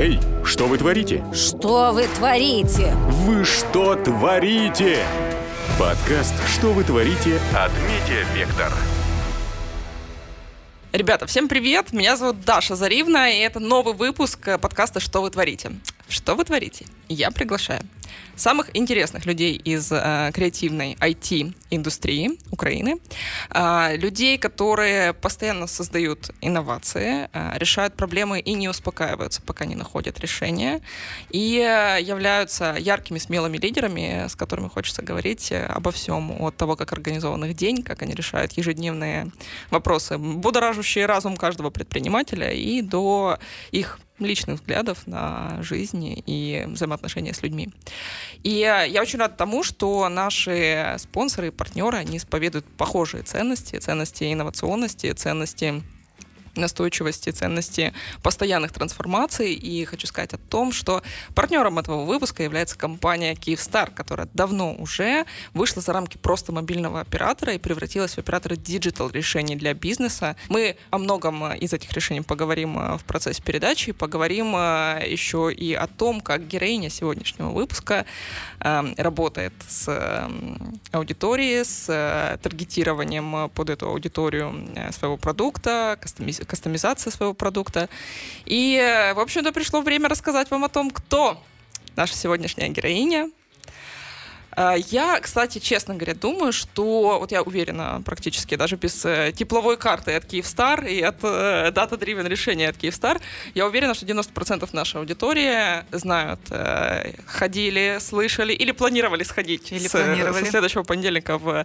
Эй, что вы творите? Что вы творите? Вы что творите? Подкаст «Что вы творите» от Медиавектор. Ребята, всем привет! Меня зовут Даша Заривна, и это новый выпуск э, подкаста «Что вы творите?». Что вы творите? Я приглашаю самых интересных людей из э, креативной IT-индустрии Украины, э, людей, которые постоянно создают инновации, э, решают проблемы и не успокаиваются, пока не находят решения, и э, являются яркими, смелыми лидерами, с которыми хочется говорить э, обо всем, от того, как организован их день, как они решают ежедневные вопросы, будоражащие разум каждого предпринимателя, и до их личных взглядов на жизнь и взаимоотношения с людьми. И я очень рада тому, что наши спонсоры и партнеры, они исповедуют похожие ценности, ценности инновационности, ценности настойчивости, ценности постоянных трансформаций. И хочу сказать о том, что партнером этого выпуска является компания Kyivstar, которая давно уже вышла за рамки просто мобильного оператора и превратилась в оператора digital решений для бизнеса. Мы о многом из этих решений поговорим э, в процессе передачи, поговорим э, еще и о том, как героиня сегодняшнего выпуска э, работает с аудиторией, с таргетированием под эту аудиторию своего продукта, кастомиз кастомизация своего продукта. И, э, в общем-то, пришло время рассказать вам о том, кто наша сегодняшняя героиня, я, кстати, честно говоря, думаю, что, вот я уверена практически, даже без э, тепловой карты от Kyivstar и от э, data-driven решения от Kyivstar, я уверена, что 90% нашей аудитории знают, э, ходили, слышали или планировали сходить или с, планировали. со следующего понедельника в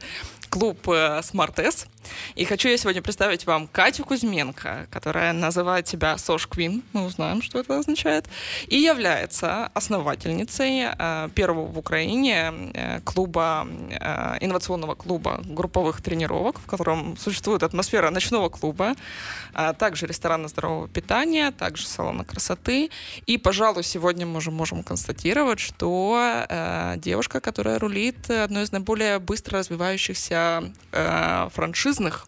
клуб Smart S. И хочу я сегодня представить вам Катю Кузьменко, которая называет себя Сош Queen, мы узнаем, что это означает, и является основательницей первого в Украине клуба, э, инновационного клуба групповых тренировок, в котором существует атмосфера ночного клуба, а также ресторана здорового питания, также салона красоты. И, пожалуй, сегодня мы уже можем констатировать, что э, девушка, которая рулит одной из наиболее быстро развивающихся франшизных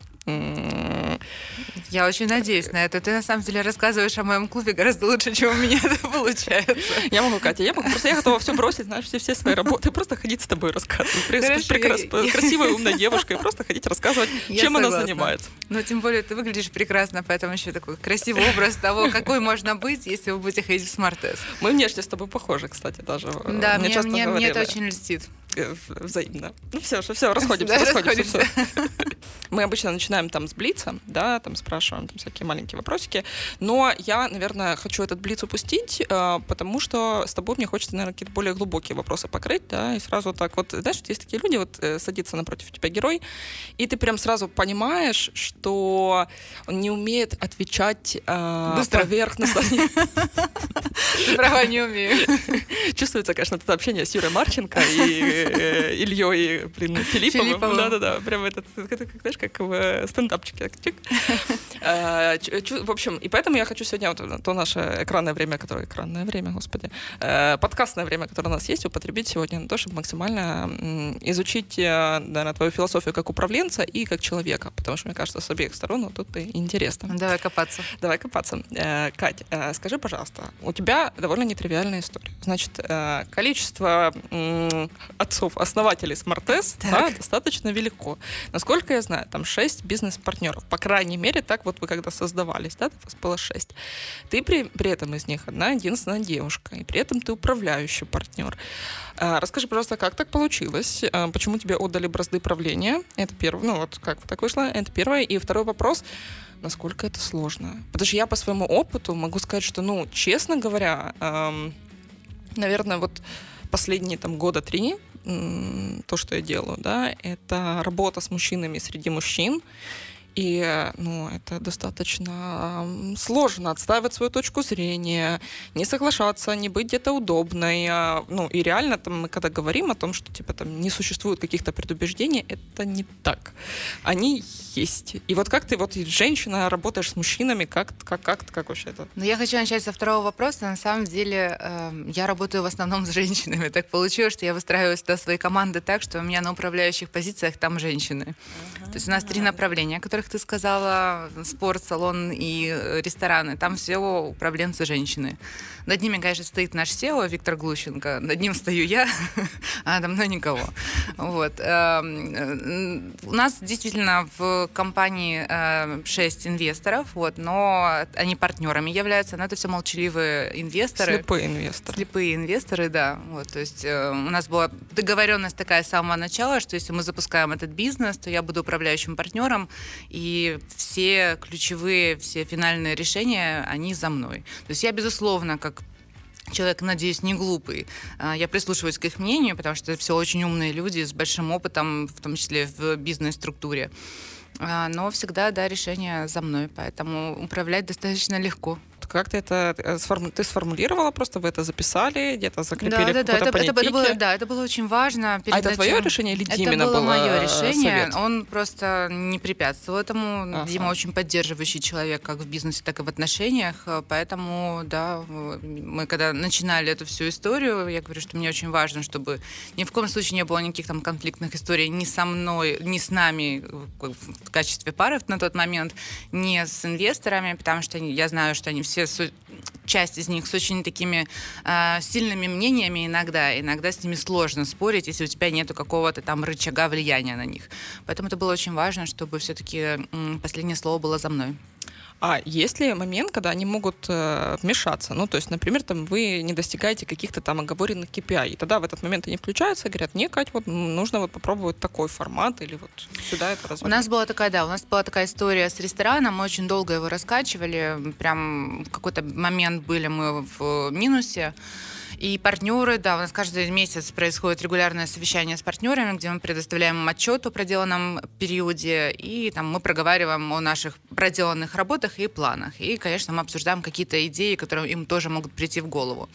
я очень надеюсь на это. Ты на самом деле рассказываешь о моем клубе гораздо лучше, чем у меня это получается. Я могу, Катя, я могу просто я готова все бросить, знаешь, все, все свои работы, просто ходить с тобой рассказывать. Прекрас, красивая, умная девушка, и просто ходить рассказывать, я чем согласна. она занимается. Ну, тем более, ты выглядишь прекрасно, поэтому еще такой красивый образ того, какой можно быть, если вы будете ходить в S. Мы внешне с тобой похожи, кстати, даже. Да, мне, мне, мне это очень льстит. Э, взаимно. Ну все, все, расходимся, расходимся. Мы обычно начинаем там с блица, да, там спрашиваем там всякие маленькие вопросики, но я, наверное, хочу этот блиц упустить, э, потому что с тобой мне хочется, наверное, какие-то более глубокие вопросы покрыть, да, и сразу так вот, знаешь, есть такие люди, вот э, садится напротив тебя герой, и ты прям сразу понимаешь, что он не умеет отвечать Быстро. поверхностно. Ты права, не умею. Чувствуется, конечно, это общение с Юрой Марченко и Э, Ильей, блин, Филипповым. Да-да-да, прям этот, это, знаешь, как в э, стендапчике. Э, в общем, и поэтому я хочу сегодня вот то наше экранное время, которое экранное время, господи, подкастное время, которое у нас есть, употребить сегодня на то, чтобы максимально изучить, наверное, твою философию как управленца и как человека, потому что, мне кажется, с обеих сторон вот тут и интересно. Давай копаться. Давай копаться. Кать, скажи, пожалуйста, у тебя довольно нетривиальная история. Значит, количество от отцов, основателей Smartest, да, достаточно велико. Насколько я знаю, там 6 бизнес-партнеров. По крайней мере, так вот вы когда создавались, да, вас было 6. Ты при, при этом из них одна единственная девушка, и при этом ты управляющий партнер. А, расскажи, пожалуйста, как так получилось? А, почему тебе отдали бразды правления? Это первое. Ну вот как так вышло? Это первое. И второй вопрос насколько это сложно. Потому что я по своему опыту могу сказать, что, ну, честно говоря, эм, наверное, вот последние там года три то, что я делаю, да, это работа с мужчинами среди мужчин. И ну, это достаточно сложно отстаивать свою точку зрения, не соглашаться, не быть где-то удобной. А, ну и реально там мы когда говорим о том, что типа там не существует каких-то предубеждений, это не так. Они есть. И вот как ты вот женщина работаешь с мужчинами, как как как как вообще это? Ну я хочу начать со второго вопроса. На самом деле э, я работаю в основном с женщинами. Так получилось, что я выстраиваю сюда свои команды так, что у меня на управляющих позициях там женщины. Uh-huh. То есть у нас три направления, о которых как ты сказала, спортсалон и э, рестораны, там все управленцы женщины. Над ними, конечно, стоит наш SEO Виктор Глущенко, над ним стою я, а надо мной никого. Вот. Эм, э, у нас действительно в компании 6 э, инвесторов, вот, но они партнерами являются, но это все молчаливые инвесторы. Слепые инвесторы. Слепые инвесторы, да. Вот, то есть у нас была договоренность такая с самого начала, что если мы запускаем этот бизнес, то я буду управляющим партнером, и все ключевые, все финальные решения, они за мной. То есть я, безусловно, как человек, надеюсь, не глупый. А, я прислушиваюсь к их мнению, потому что это все очень умные люди с большим опытом, в том числе в бизнес-структуре. А, но всегда, да, решение за мной, поэтому управлять достаточно легко. Как ты это э, ты сформулировала, просто вы это записали, где-то закрепили да, да, да, это, это, это было, да, это было очень важно. а это твое решение или Димина Это было, было мое решение. Совет? Он просто не препятствовал этому. Ага. Дима очень поддерживающий человек как в бизнесе, так и в отношениях. Поэтому, да, мы когда начинали эту всю историю, я говорю, что мне очень важно, чтобы ни в коем случае не было никаких там конфликтных историй ни со мной, ни с нами в качестве пары на тот момент, ни с инвесторами, потому что я знаю, что они все все, часть из них с очень такими э, сильными мнениями иногда. Иногда с ними сложно спорить, если у тебя нету какого-то там рычага влияния на них. Поэтому это было очень важно, чтобы все-таки последнее слово было за мной. А есть ли момент, когда они могут э, вмешаться? Ну, то есть, например, там вы не достигаете каких-то там оговоренных KPI, и тогда в этот момент они включаются и говорят, не, Кать, вот нужно вот попробовать такой формат или вот сюда это развивать. У нас была такая, да, у нас была такая история с рестораном, мы очень долго его раскачивали, прям в какой-то момент были мы в минусе, и партнеры, да, у нас каждый месяц происходит регулярное совещание с партнерами, где мы предоставляем им отчет о проделанном периоде, и там мы проговариваем о наших проделанных работах и планах. И, конечно, мы обсуждаем какие-то идеи, которые им тоже могут прийти в голову.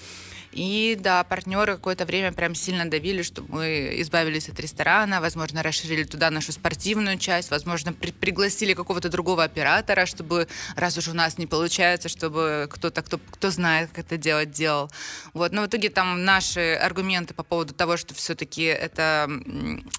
И да, партнеры какое-то время прям сильно давили, чтобы мы избавились от ресторана, возможно, расширили туда нашу спортивную часть, возможно, при пригласили какого-то другого оператора, чтобы, раз уж у нас не получается, чтобы кто-то, кто, кто знает, как это делать, делал. Вот. Но в итоге там наши аргументы по поводу того, что все-таки это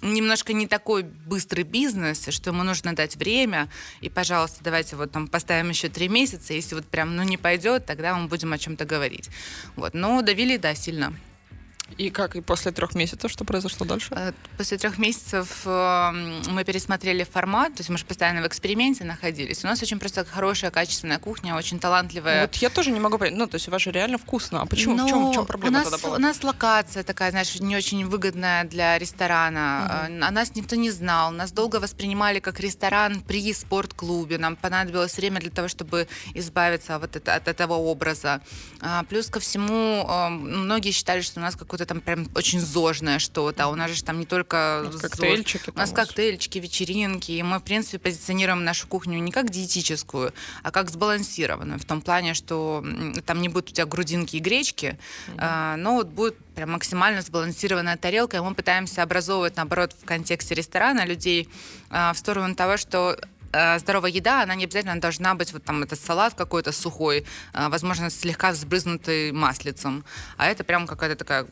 немножко не такой быстрый бизнес, что ему нужно дать время, и, пожалуйста, давайте вот там поставим еще три месяца, если вот прям ну не пойдет, тогда мы будем о чем-то говорить. Вот. Но давили Удивили, да, сильно. И как? И после трех месяцев что произошло дальше? Э, после трех месяцев эм, мы пересмотрели формат, то есть мы же постоянно в эксперименте находились. У нас очень просто хорошая, качественная кухня, очень талантливая. Вот я тоже не могу понять, ну, то есть у вас же реально вкусно. А почему? Но в, чем, в чем проблема у нас, тогда была? У нас локация такая, знаешь, не очень выгодная для ресторана. Угу. О нас никто не знал. Нас долго воспринимали как ресторан при спортклубе. Нам понадобилось время для того, чтобы избавиться вот это, от этого образа. А, плюс ко всему, эм, многие считали, что у нас какой-то это там прям очень зожное что-то. А у нас же там не только коктейльчики. У нас коктейльчики, вечеринки. И мы, в принципе, позиционируем нашу кухню не как диетическую, а как сбалансированную. В том плане, что там не будет у тебя грудинки и гречки, mm-hmm. а, но вот будет прям максимально сбалансированная тарелка. И мы пытаемся образовывать, наоборот, в контексте ресторана людей а, в сторону того, что здоровая еда, она не обязательно должна быть вот там этот салат какой-то сухой, э, возможно, слегка взбрызнутый маслицем. А это прям какая-то такая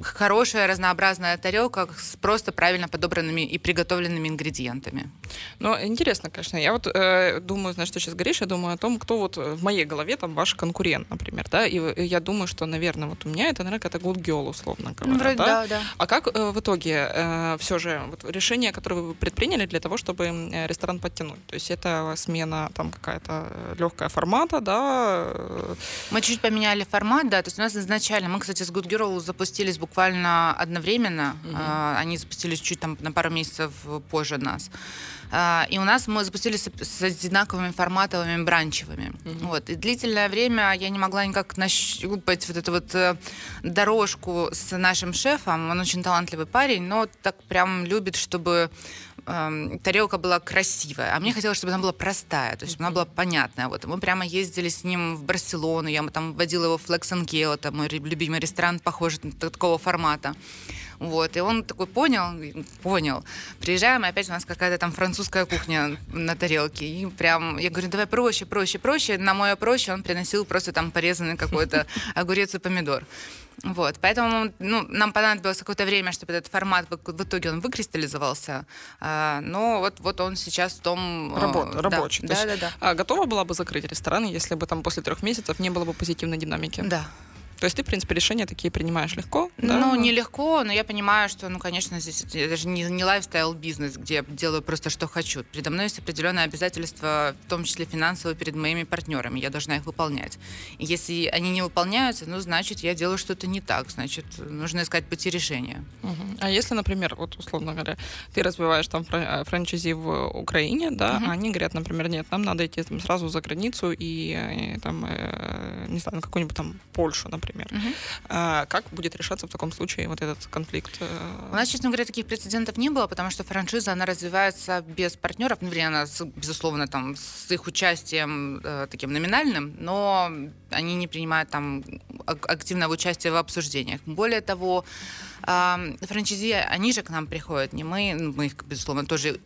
хорошая разнообразная тарелка с просто правильно подобранными и приготовленными ингредиентами. Ну, интересно, конечно. Я вот э, думаю, знаешь, что сейчас говоришь, я думаю о том, кто вот в моей голове там ваш конкурент, например, да, и я думаю, что, наверное, вот у меня это, наверное, какая-то good girl, условно говоря, Вроде да? да, да. А как э, в итоге э, все же вот, решение, которое вы предприняли для того, чтобы э, подтянуть. То есть это смена там какая-то э, легкая формата, да. Э. Мы чуть поменяли формат, да. То есть у нас изначально, мы, кстати, с Good Girl запустились буквально одновременно. Mm-hmm. Они запустились чуть там на пару месяцев позже нас. А, и у нас мы запустились с одинаковыми форматовыми бранчевыми. Mm-hmm. Вот. И длительное время я не могла никак нащупать вот эту вот э, дорожку с нашим шефом. Он очень талантливый парень, но так прям любит, чтобы э, тарелка была красивая, а мне хотелось, чтобы она была простая, то есть mm-hmm. она была понятная. Вот мы прямо ездили с ним в Барселону, я там водила его в Flex Kale, это мой любимый ресторан, похожий на такого формата. Вот, и он такой понял, понял. Приезжаем, и опять у нас какая-то там французская кухня на тарелке. И прям, я говорю, давай проще, проще, проще. На мое проще он приносил просто там порезанный какой-то огурец и помидор. Вот, поэтому ну, нам понадобилось какое-то время, чтобы этот формат в, итоге он выкристаллизовался. А, но вот, вот он сейчас в том... Работ, да, рабочий. Да, да, есть, да. А готова была бы закрыть ресторан, если бы там после трех месяцев не было бы позитивной динамики? Да. То есть ты, в принципе, решения такие принимаешь легко? да? Ну, нелегко, но я понимаю, что, ну, конечно, здесь это даже не, не лайфстайл-бизнес, где я делаю просто, что хочу. Передо мной есть определенные обязательства, в том числе финансовые, перед моими партнерами. Я должна их выполнять. И если они не выполняются, ну, значит, я делаю что-то не так. Значит, нужно искать пути решения. Мгм. А если, например, вот условно говоря, ты развиваешь там э, франчайзи в Украине, да, Мгм. а они говорят, например, нет, нам надо идти там сразу за границу и, э, там, э, не знаю, на какую-нибудь там Польшу, например. Мгм. А как будет решаться в таком случае вот этот конфликт? э? У нас, честно говоря, таких прецедентов не было, потому что франшиза, она развивается без партнеров, ну, вернее, она, с- безусловно, там, с их участием э, таким номинальным, но они не принимают там ак- активного участия в обсуждениях. Более того, э, франчайзи, они же к нам приходят, не мы, ну, мы их, безусловно, тоже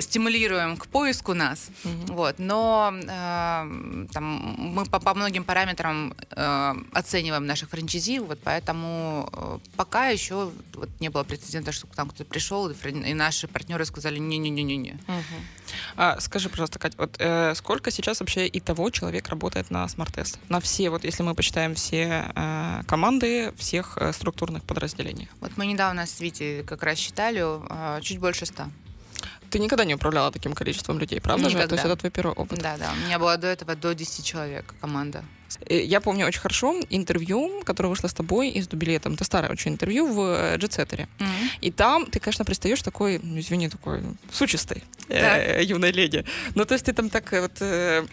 стимулируем к поиску нас, Мгм. вот, но э, там, мы по, по многим параметрам э, оцениваем наших франчайзи, вот поэтому э, пока еще вот не было прецедента, что к нам кто-то пришел, и, и наши партнеры сказали не-не-не-не-не. Мгм. А, скажи, пожалуйста, Кать, вот э, сколько сейчас вообще и того человек работает на Smartass? На все, вот если мы почитаем все э, команды всех э, структурных подразделений. Вот мы недавно с Витей как раз считали э, чуть больше ста. Ты никогда не управляла таким количеством людей, правда же? То есть Никогда. это твой первый опыт. Да, да. У меня было до этого до 10 человек команда. Э, Я помню очень хорошо интервью, которое вышло с тобой и с Дубилетом. Это старое очень интервью в Джетсеттере. И там ты, конечно, пристаешь такой, ну, извини, такой сучистой э, юной леди. Ну, то есть ты там так э, вот, э,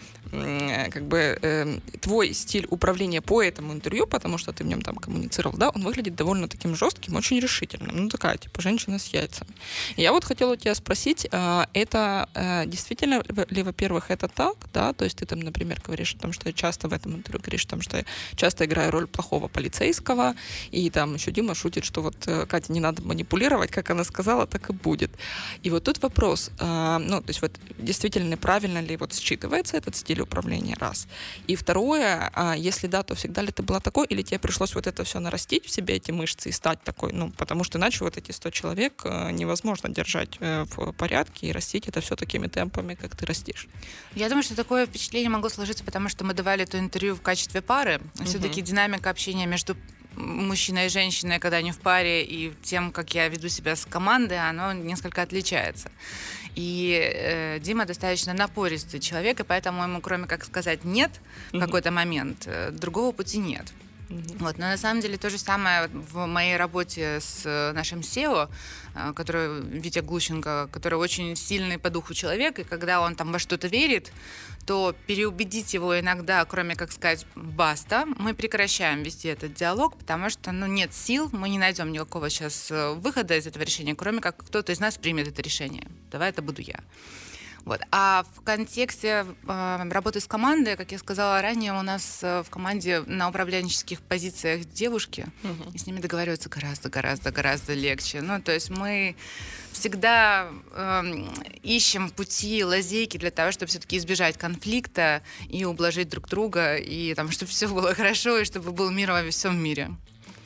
как бы, э, твой стиль управления по этому интервью, потому что ты в нем там коммуницировал, да, он выглядит довольно таким жестким, очень решительным. Ну, такая, типа, женщина с яйцами. И я вот хотела тебя спросить, а, это э, действительно ли, во-первых, это так, да, то есть ты там, например, говоришь о том, что я часто в этом интервью говоришь о том, что я часто играю роль плохого полицейского, и там еще Дима шутит, что вот э, Катя не надо манипулировать, как она сказала, так и будет. И вот тут вопрос, а, ну, то есть вот действительно правильно ли вот считывается этот стиль управления, раз. И второе, а, если да, то всегда ли ты была такой, или тебе пришлось вот это все нарастить в себе, эти мышцы, и стать такой, ну, потому что иначе вот эти 100 человек э, невозможно держать э, в порядке и растить это все такими темпами, как ты растишь. Я думаю, что такое впечатление могло сложиться, потому что мы давали это интервью в качестве пары. Все-таки динамика общения между мужчиной и женщиной, когда они в паре, и тем, как я веду себя с командой, оно несколько отличается. И э, Дима достаточно напористый человек, и поэтому ему, кроме как сказать «нет» в какой-то момент, э, другого пути нет. Вот, но на самом деле то же самое в моей работе с э, нашим SEO, э, который Витя Глущенко, который очень сильный по духу человек, и когда он там во что-то верит, то переубедить его иногда, кроме как сказать «баста», мы прекращаем вести этот диалог, потому что ну, нет сил, мы не найдем никакого сейчас э, выхода из этого решения, кроме как кто-то из нас примет это решение. Давай это буду я. Вот. А в контексте э, работы с командой, как я сказала ранее, у нас э, в команде на управленческих позициях девушки, и с ними договариваться гораздо, гораздо, гораздо легче. Ну, то есть мы всегда эм, ищем пути, лазейки для того, чтобы все-таки избежать конфликта и ублажить друг друга, и там, чтобы все было хорошо, и чтобы был мир во всем мире.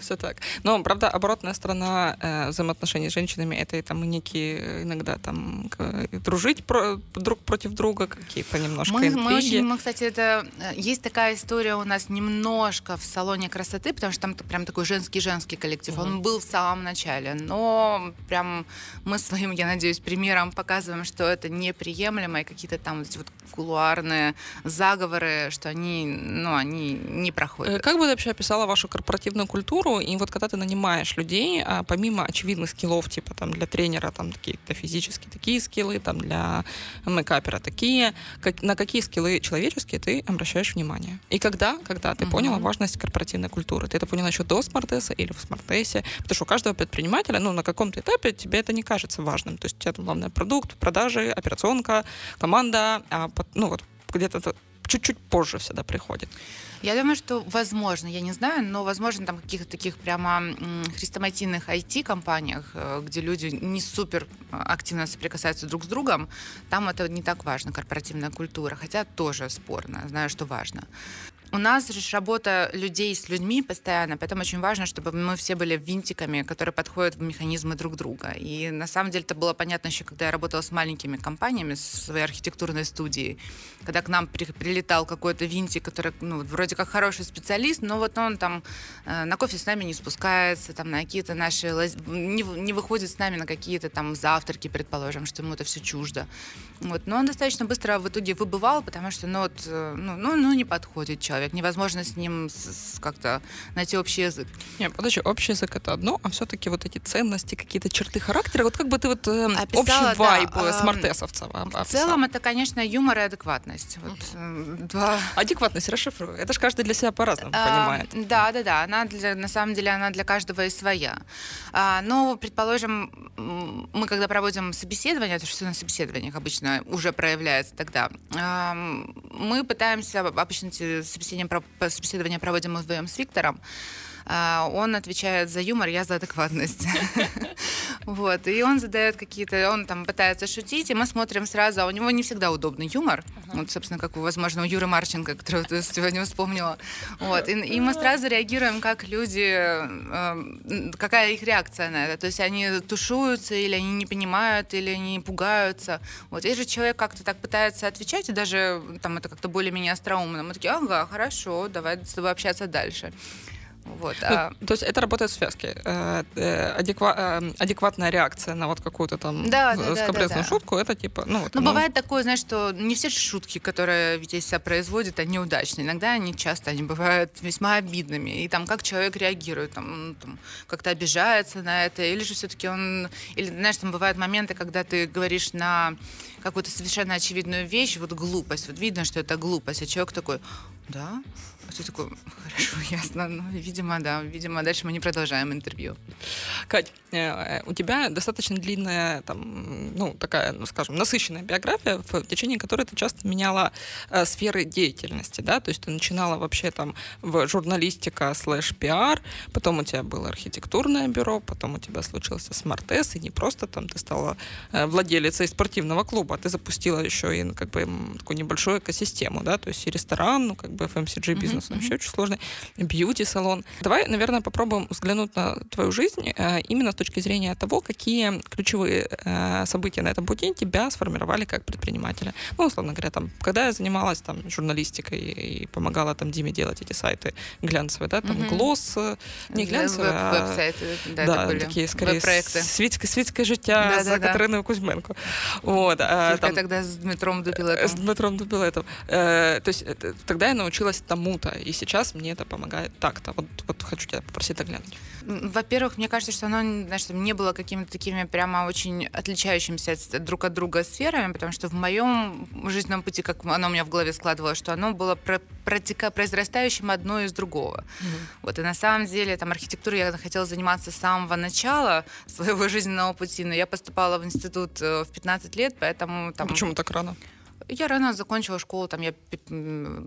Все так. Но, правда, оборотная сторона э, взаимоотношений с женщинами это и там некие э, иногда там к- дружить про- друг против друга, какие-то немножко Мы, интриги. мы очень, мы, кстати, это э, есть такая история у нас немножко в салоне красоты, потому что там прям такой женский-женский коллектив. Он был в самом начале, но прям мы своим, я надеюсь, примером показываем, что это неприемлемо и какие-то там вот эти вот кулуарные заговоры, что они, ну, они не Э, проходят. Как бы ты вообще описала вашу корпоративную культуру? И вот когда ты нанимаешь людей, а, помимо очевидных скиллов, типа там для тренера там какие-то физические такие скиллы, там для мейкапера такие, как- на какие скиллы человеческие ты обращаешь внимание? И когда, когда ты Мгм. поняла важность корпоративной культуры? Ты это поняла еще до смартеса или в смартесе? Потому что у каждого предпринимателя, ну, на каком-то этапе тебе это не кажется важным. То есть у тебя там главное продукт, продажи, операционка, команда, а, ну вот где-то чуть-чуть позже всегда приходит? Я думаю, что возможно, я не знаю, но возможно там каких-то таких прямо хрестоматийных IT-компаниях, э, где люди не супер активно соприкасаются друг с другом, там это не так важно, корпоративная культура, хотя тоже спорно, знаю, что важно. У нас же работа людей с людьми постоянно, поэтому очень важно, чтобы мы все были винтиками, которые подходят в механизмы друг друга. И на самом деле это было понятно еще, когда я работала с маленькими компаниями, с своей архитектурной студией, когда к нам при, прилетал какой-то винтик, который, ну, вроде как хороший специалист, но вот он там э, на кофе с нами не спускается, там на какие-то наши, не, не выходит с нами на какие-то там завтраки, предположим, что ему это все чуждо. Вот. Но он достаточно быстро в итоге выбывал, потому что, ну, вот, э, ну, ну, ну не подходит человек человек, невозможно с ним как-то найти общий язык. Нет, подожди, общий язык это одно, а все-таки вот эти ценности, какие-то черты характера, вот как бы ты вот э, Описала, общий вайб да, э, смартесовцев В целом это, конечно, юмор и адекватность. Вот, э, два. Адекватность расшифруй. Это же каждый для себя по-разному а, понимает. Да, да, да. Она для, на самом деле она для каждого и своя. А, но, предположим, мы когда проводим собеседование, это что на собеседованиях обычно уже проявляется тогда, а, мы пытаемся обычно эти собеседования собеседование, собеседование проводим мы вдвоем с Виктором. А, он отвечает за юмор, я за адекватность. Вот, и он задает какие-то, он там пытается шутить, и мы смотрим сразу, а у него не всегда удобный юмор, вот, собственно, как, возможно, у Юры Марченко, которого ты сегодня вспомнила. Вот, и, и мы сразу реагируем, как люди, э, какая их реакция на это, то есть они тушуются, или они не понимают, или они пугаются. Вот, если человек как-то так пытается отвечать, и даже там это как-то более-менее остроумно, мы такие, ага, хорошо, давай с тобой общаться дальше. Вот, ну, а... То есть это работает в связке. Э, э, адеква... Э, адекватная реакция на вот какую-то там да, да, скобрезную да, да, шутку, это типа... Ну, вот, ну, бывает такое, знаешь, что не все шутки, которые ведь себя производят, они удачные. Иногда они часто, они бывают весьма обидными. И там как человек реагирует, там, ну, там как-то обижается на это, или же все-таки он... Или, знаешь, там бывают моменты, когда ты говоришь на какую-то совершенно очевидную вещь, вот глупость, вот видно, что это глупость, а человек такой, да, ты такой, хорошо, ясно. Ну, видимо, да. Видимо, дальше мы не продолжаем интервью. Кать, э, у тебя достаточно длинная, там, ну, такая, ну, скажем, насыщенная биография, в течение которой ты часто меняла э, сферы деятельности, да, то есть ты начинала вообще там в журналистика slash пиар, потом у тебя было архитектурное бюро, потом у тебя случился Smartass, и не просто там ты стала э, владелицей спортивного клуба, а ты запустила еще и, ну, как бы, такую небольшую экосистему, да, то есть и ресторан, ну, как бы FMCG бизнес, бизнес, mm-hmm. вообще очень сложный, бьюти-салон. Давай, наверное, попробуем взглянуть на твою жизнь э, именно с точки зрения того, какие ключевые э, события на этом пути тебя сформировали как предпринимателя. Ну, условно говоря, там, когда я занималась там журналистикой и помогала там Диме делать эти сайты глянцевые, да, там глосс, э, не глянцевые, а да, такие скорее світське життя да, за Катериною Кузьменко. Вот, а, там, тогда с Дмитром Дубилетом. С Дмитром Дубилетом. То есть тогда я научилась тому-то, и сейчас мне это помогает так-то. Вот, вот хочу тебя попросить оглянуть. Во-первых, мне кажется, что оно знаешь, не было какими-то такими прямо очень отличающимися друг от друга сферами, потому что в моем жизненном пути, как оно у меня в голове складывалось, что оно было про протека произрастающим одно из другого. Mm-hmm. Вот, и на самом деле там архитектурой я хотела заниматься с самого начала своего жизненного пути, но я поступала в институт э, в 15 лет, поэтому там... Почему так рано? Я рано закончила школу, там я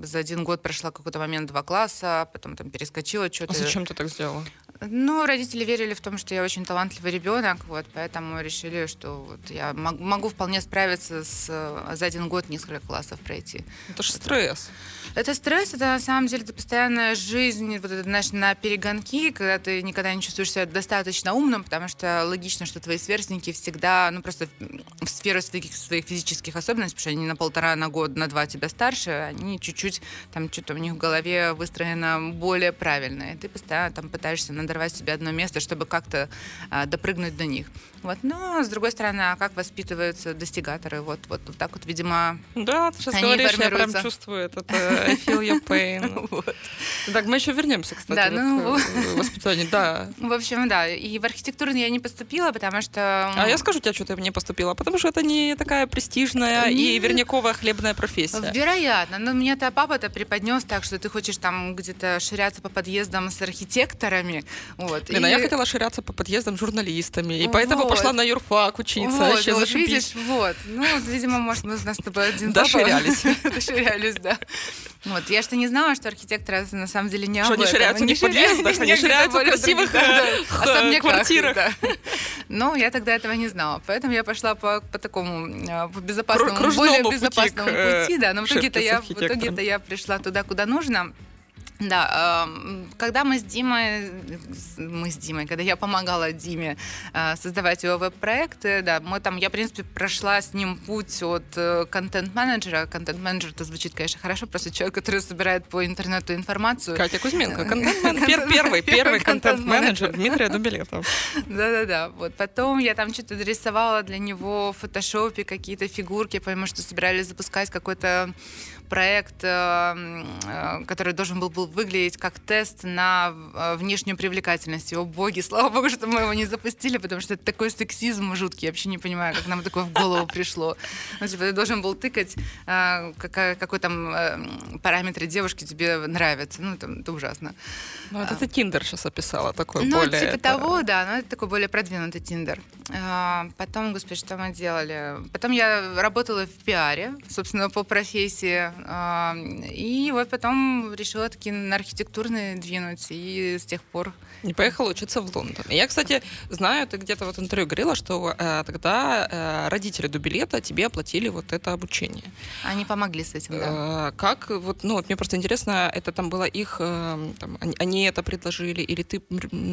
за один год прошла какой-то момент два класса, потом там перескочила что-то. А зачем ты так сделала? Ну, родители верили в том, что я очень талантливый ребенок, вот, поэтому решили, что вот я могу вполне справиться с, за один год несколько классов пройти. Это же стресс. Это стресс, это на самом деле это постоянная жизнь, вот это, знаешь, на перегонки, когда ты никогда не чувствуешь себя достаточно умным, потому что логично, что твои сверстники всегда, ну, просто в сферу своих, своих физических особенностей, потому что они на полтора, на год, на два тебя старше, они чуть-чуть, там, что-то у них в голове выстроено более правильно, и ты постоянно там пытаешься надорвать себе одно место, чтобы как-то а, допрыгнуть до них. Вот. Но, с другой стороны, а как воспитываются достигаторы? Вот, вот, вот так вот, видимо, Да, ты сейчас говоришь, я прям чувствую этот I feel your pain. вот. Так, мы еще вернемся, кстати, да, ну, к воспитанию. Да. В общем, да. И в архитектуру я не поступила, потому что... А я скажу тебе, что ты не поступила, потому что это не такая престижная не... и верняковая хлебная профессия. Вероятно. Но мне-то папа-то преподнес так, что ты хочешь там где-то ширяться по подъездам с архитекторами, Вот. Блин, а И- я хотела ширяться по подъездам журналистами, и Вот. поэтому пошла на юрфак учиться. Вот, Вообще вот зашибись. видишь, вот. Ну, видимо, может, мы у нас с тобой один. Доширялись. Доширялись, да. Вот, я что не знала, что архитекторы на самом деле не Что этом. ширяются не в подъездах, они ширяются в красивых, э, квартирах. Но я тогда этого не знала, поэтому я пошла по, по такому по безопасному, более безопасному пути, да. Но в итоге-то я, в итоге-то я пришла туда, куда нужно. Да, эм, когда мы с Димой, мы с Димой, когда я помогала Диме э, создавать его веб-проекты, да, мы там, я, в принципе, прошла с ним путь от э, контент-менеджера. Контент-менеджер, это звучит, конечно, хорошо, просто человек, который собирает по интернету информацию. Катя Кузьменко, контент-мен- пер- первый, первый контент-менеджер Дмитрия Дубилета. Да-да-да. Вот потом я там что-то рисовала для него в фотошопе какие-то фигурки, потому что собирались запускать какой-то проект, э, э, который должен был, был выглядеть как тест на э, внешнюю привлекательность. О боги, слава богу, что мы его не запустили, потому что это такой сексизм жуткий. Я вообще не понимаю, как нам такое в голову пришло. Ну, типа, ты должен был тыкать, какая- какой там м, параметры девушки тебе нравятся. Ну, это, это ужасно. Ну, это ты Тиндер сейчас описала, такой Ну, более... типа это- того, да, но это такой более продвинутый Тиндер. А, Потом, господи, что мы делали? Потом я работала в пиаре, собственно, по профессии. А, И вот потом решила таки на архитектурные двинуть. И с тех пор... Не поехала учиться в Лондон. Я, кстати, знаю, ты где-то вот в интервью говорила, что э, тогда э, родители Дубилета тебе оплатили вот это обучение. Они помогли с этим, да. Э, Как вот, ну вот мне просто интересно, это там было их, э, там, они, они это предложили, или ты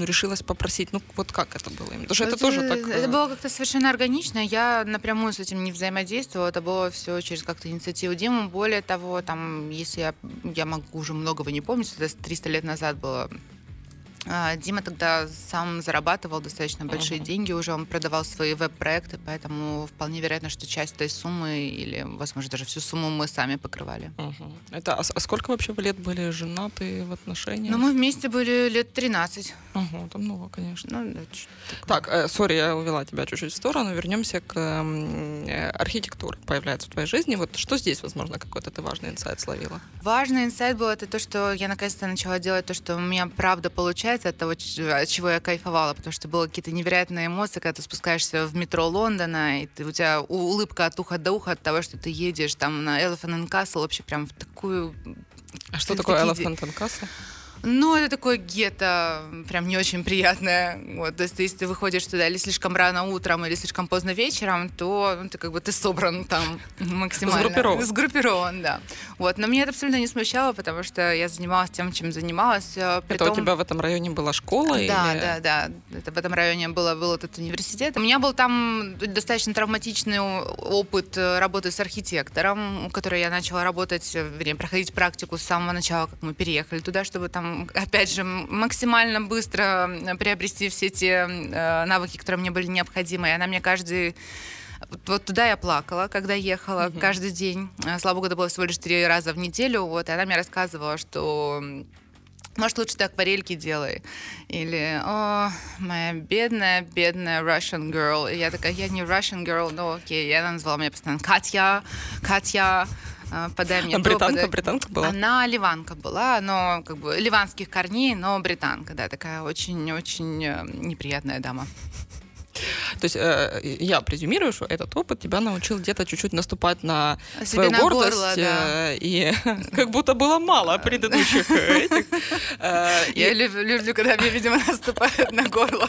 решилась попросить, ну вот как это было? Потому что это, тоже так. э, Это было как-то совершенно органично. Я напрямую с этим не взаимодействовала. Это было все через как-то инициативу Димы. Более того, там, если я, я могу уже многого не помнить, это 300 лет назад было. А, Дима тогда сам зарабатывал достаточно большие Ага. деньги уже, он продавал свои веб-проекты, поэтому вполне вероятно, что часть этой суммы или, возможно, даже всю сумму мы сами покрывали. Мгм. Это, а, а сколько вообще лет были женаты в отношениях? Но мы вместе были лет 13. Ага, это много, конечно. Ну, да. Так, э, сори, я увела тебя чуть-чуть в сторону. Вернемся к э, архитектуре. Появляется в твоей жизни. Вот что здесь, возможно, какой-то ты важный инсайт словила? Важный инсайт был это то, что я наконец-то начала делать то, что у меня правда получается от того, от чего я кайфовала, потому что было какие-то невероятные эмоции, когда ты спускаешься в метро Лондона, и ты, у тебя улыбка от уха до уха от того, что ты едешь там на Elephant and Castle, вообще прям в такую... А что такое такие Elephant and Castle? Ну, это такое гетто, прям не очень приятное. Вот, то есть, если ты выходишь туда или слишком рано утром, или слишком поздно вечером, то ну, ты как бы ты собран там максимально. Сгруппирован. Сгруппирован, да. Вот, но меня это абсолютно не смущало, потому что я занималась тем, чем занималась. Это притом- у тебя в этом районе была школа? да, или- да, да. Это в этом районе было, был этот университет. У меня был там достаточно травматичный опыт э, работы с архитектором, у которой я начала работать, э, вернее, проходить практику с самого начала, как мы переехали туда, чтобы там, опять же, максимально быстро э, приобрести все те э, навыки, которые мне были необходимы. И она мне каждый вот, туда я плакала, когда ехала Мгм. каждый день. А, Слава богу, это было всего лишь три раза в неделю. Вот, и она мне рассказывала, что может, лучше ты акварельки делай. Или, о, моя бедная, бедная Russian girl. И я такая, я не Russian girl, но окей. И она назвала меня постоянно Катя, Катя, подай мне А британка, подай- британка была? Она ливанка была, но как бы ливанских корней, но британка, да, такая очень-очень э, неприятная дама. То есть э, я презюмирую, что этот опыт тебя научил где-то чуть-чуть наступать на Себе свою на гордость. горло, да. э, И как будто было мало предыдущих э, этих. Э, Я люб- люблю, когда мне, видимо, наступают на горло.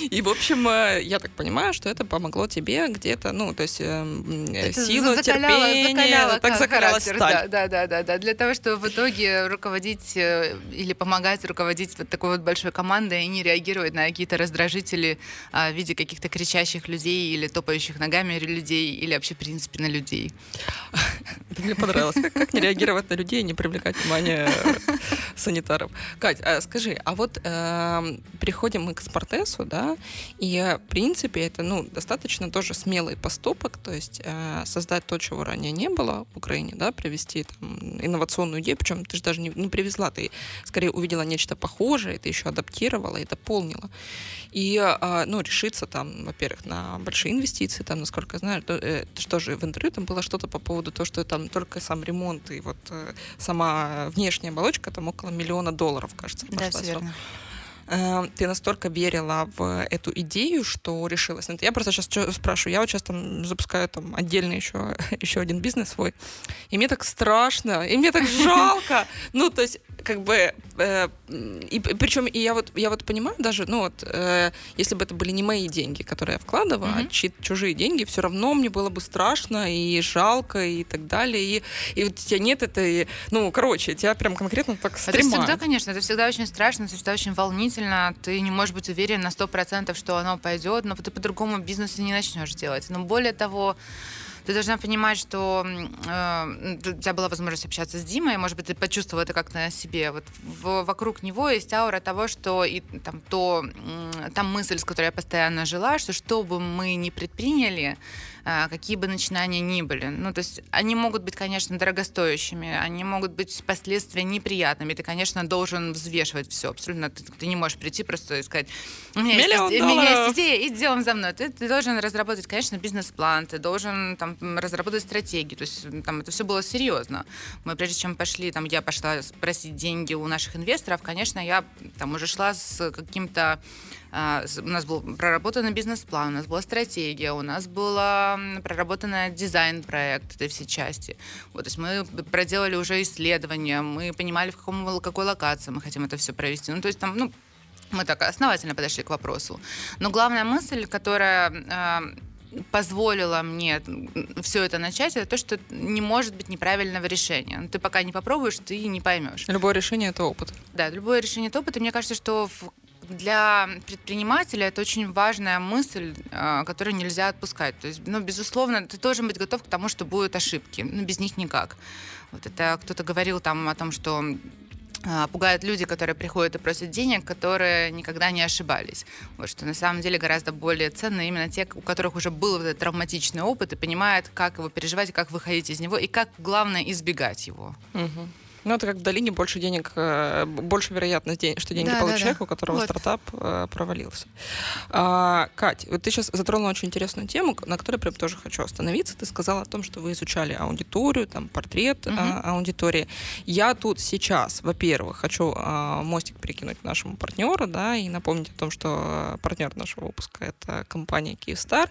И, в общем, я так понимаю, что это помогло тебе где-то, ну, то есть э, м, э, Это силу, терпение, так закалялась сталь. Да, да, да, да. Для того, чтобы в итоге руководить или помогать руководить вот такой вот большой командой и не реагировать на какие-то раздражители а, в виде каких-то кричащих людей или топающих ногами людей или вообще, в принципе, на людей. Это мне понравилось. Как, как не реагировать на людей и не привлекать внимание э, санитаров. Кать, а скажи, а вот э, переходим мы к Спартесу, да, и э, в принципе это, ну, достаточно тоже смелый поступок, то есть э, создать то, чего ранее не было в Украине, да, привести там инновационную идею, причем ты же даже не, не привезла, ты скорее увидела нечто похожее, ты еще адаптировала и дополнила. И, э, ну, решиться там, во-первых, на большие инвестиции, там, насколько я знаю, то, э, что же в интервью там было что-то по поводу того, что там только сам ремонт и вот э, сама внешняя оболочка там около миллиона долларов, кажется, Да, все вам. верно. э, ты настолько верила в эту идею, что решилась. Я просто сейчас спрашиваю, я вот сейчас там запускаю там отдельный еще, еще один бизнес свой, и мне так страшно, и мне так жалко. Ну, то есть, как бы, э, и причем и я вот, я вот понимаю даже, ну вот, э, если бы это были не мои деньги, которые я вкладываю, mm-hmm. а чи- чужие деньги, все равно мне было бы страшно и жалко и так далее. И, и вот у тебя нет этой, ну, короче, тебя прям конкретно так стремает. Это всегда, конечно, это всегда очень страшно, это всегда очень волнительно. Ты не можешь быть уверен на сто процентов, что оно пойдет, но ты по-другому бизнес не начнешь делать. Но более того, ты должна понимать, что э, у тебя была возможность общаться с Димой, может быть, ты почувствовала это как-то на себе. Вот в, вокруг него есть аура того, что и там то, там мысль, с которой я постоянно жила, что что бы мы ни предприняли, а, какие бы начинания ни были. Ну, то есть они могут быть, конечно, дорогостоящими, они могут быть последствия неприятными. Ты, конечно, должен взвешивать все абсолютно. Ты, ты не можешь прийти просто и сказать, у меня, Миллион есть, у меня есть идея, идем за мной. Ты, ты должен разработать, конечно, бизнес-план, ты должен там, разработать стратегию. То есть там это все было серьезно. Мы прежде чем пошли, там я пошла спросить деньги у наших инвесторов, конечно, я там уже шла с каким-то а, у нас был проработан бизнес-план, у нас была стратегия, у нас был проработан дизайн-проект этой все части. Вот, то есть мы проделали уже исследования, мы понимали, в каком, какой локации мы хотим это все провести. Ну, то есть там, ну, мы так основательно подошли к вопросу. Но главная мысль, которая позволила мне все это начать, это то, что не может быть неправильного решения. Ты пока не попробуешь, ты не поймешь. Любое решение это опыт. Да, любое решение это опыт. И мне кажется, что для предпринимателя это очень важная мысль, а, которую нельзя отпускать. То есть, ну, безусловно, ты должен быть готов к тому, что будут ошибки. Ну, без них никак. Вот это кто-то говорил там о том, что пугают люди, которые приходят и просят денег, которые никогда не ошибались. Вот что на самом деле гораздо более ценно именно те, у которых уже был этот травматичный опыт и понимают, как его переживать, как выходить из него и как главное избегать его. Угу. Ну, это как в долине больше денег, э, больше вероятность, что деньги да, получит да, человек, да. у которого вот. стартап э, провалился. А, Кать, вот ты сейчас затронула очень интересную тему, на которой прям тоже хочу остановиться. Ты сказала о том, что вы изучали аудиторию, там, портрет угу. аудитории. Я тут сейчас, во-первых, хочу а, мостик перекинуть нашему партнеру, да, и напомнить о том, что партнер нашего выпуска — это компания Kyivstar.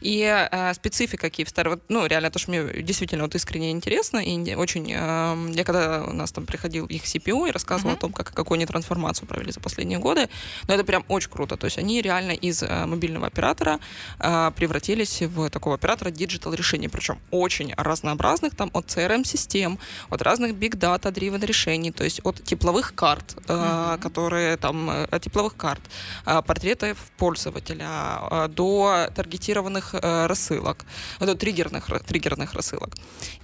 И а, специфика Kyivstar, вот, ну, реально, то, что мне действительно вот искренне интересно, и очень... А, я когда нас там приходил их CPO и рассказывал uh-huh. о том, как, какую они трансформацию провели за последние годы. Но это прям очень круто. То есть они реально из э, мобильного оператора э, превратились в такого оператора digital решений, причем очень разнообразных, там от CRM-систем, от разных big data driven решений, то есть от тепловых карт, э, uh-huh. которые там, э, от тепловых карт, э, портретов пользователя, э, до таргетированных э, рассылок, до триггерных, триггерных рассылок.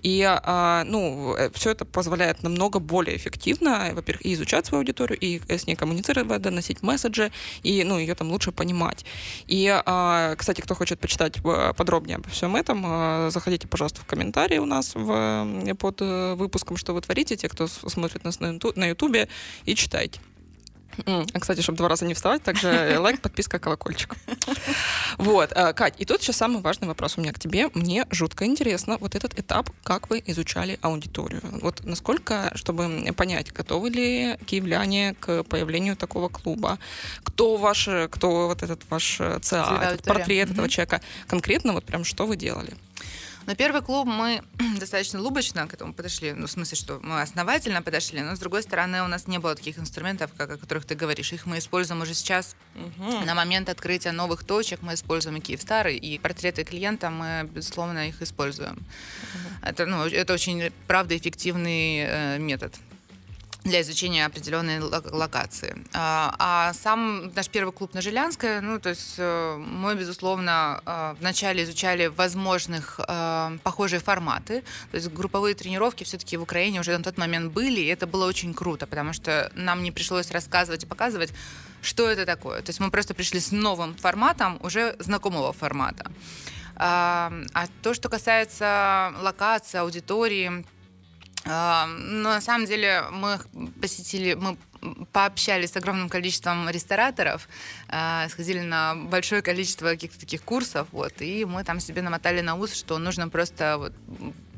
И, э, ну, э, все это позволяет нам намного более эффективно, во-первых, и изучать свою аудиторию, и с ней коммуницировать, доносить месседжи, и ну, ее там лучше понимать. И, а, кстати, кто хочет почитать э, подробнее обо всем этом, э, заходите, пожалуйста, в комментарии у нас в, под э, выпуском, что вы творите, те, кто смотрит нас на Ютубе, и читайте. А, кстати, чтобы два раза не вставать, также лайк, подписка, колокольчик. Вот, а, Кать, и тут сейчас самый важный вопрос у меня к тебе. Мне жутко интересно вот этот этап, как вы изучали аудиторию. Вот насколько, чтобы понять, готовы ли киевляне к появлению такого клуба, кто ваш, кто вот этот ваш э, ЦА, этот портрет этого человека, конкретно вот прям что вы делали? Но первый клуб мы достаточно лубочно к этому подошли, ну, в смысле, что мы основательно подошли, но, с другой стороны, у нас не было таких инструментов, как, о которых ты говоришь. Их мы используем уже сейчас. Угу. На момент открытия новых точек мы используем и Киевстар, и портреты клиента мы, безусловно, их используем. Угу. Это, ну, это очень, правда, эффективный э, метод для изучения определенной локации. А, а сам наш первый клуб на Жилянской, ну, то есть э, мы, безусловно, э, вначале изучали возможных э, похожие форматы. То есть групповые тренировки все-таки в Украине уже на тот момент были, и это было очень круто, потому что нам не пришлось рассказывать и показывать, что это такое. То есть мы просто пришли с новым форматом, уже знакомого формата. А, а то, что касается локации, аудитории, но на самом деле мы посетили, мы пообщались с огромным количеством рестораторов, а, сходили на большое количество каких-то таких курсов, вот, и мы там себе намотали на ус, что нужно просто вот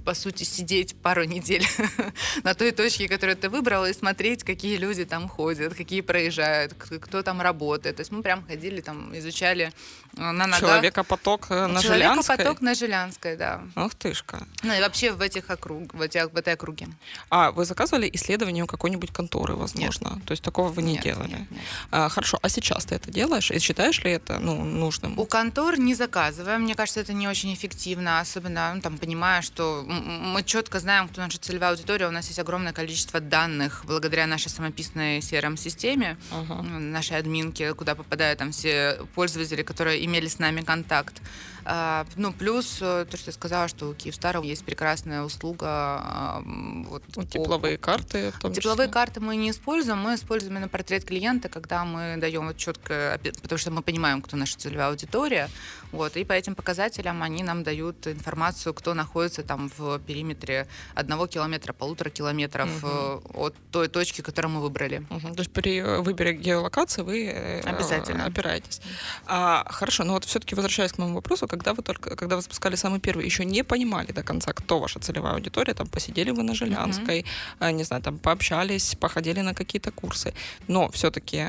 по сути, сидеть пару недель на той точке, которую ты выбрала, и смотреть, какие люди там ходят, какие проезжают, кто там работает. То есть мы прям ходили там, изучали э, на ногах. Человекопоток э, на Жилянской? Человекопоток на Жилянской, да. Ах тышка. Ну и вообще в этих округ, в, этих, в этой округе. А вы заказывали исследование у какой-нибудь конторы, возможно? Нет. То есть такого вы не нет, делали? Нет, нет. А, хорошо, а сейчас ты это делаешь? И считаешь ли это ну, нужным? У контор не заказываем. Мне кажется, это не очень эффективно, особенно ну, там, понимая, что мы четко знаем, кто наша целевая аудитория. У нас есть огромное количество данных благодаря нашей самописной CRM-системе, Ага. нашей админке, куда попадают там все пользователи, которые имели с нами контакт. А, ну, плюс э, то, что я сказала, что у Киевстара есть прекрасная услуга. а, вот, по- тепловые карты в том Тепловые числе. карты мы не используем, мы используем именно портрет клиента, когда мы даем вот четко, потому что мы понимаем, кто наша целевая аудитория, вот, и по этим показателям они нам дают информацию, кто находится там в периметре одного километра, полутора километров э, от той точки, которую мы выбрали. Мгм. То есть при э, выборе геолокации вы Обязательно. опираетесь. А, хорошо, но вот все-таки возвращаясь к моему вопросу, когда вы только, когда вы запускали самый первый, еще не понимали до конца, кто ваша целевая аудитория, там посидели вы на Жилянской, а, не знаю, там пообщались, походили на какие-то курсы, но все-таки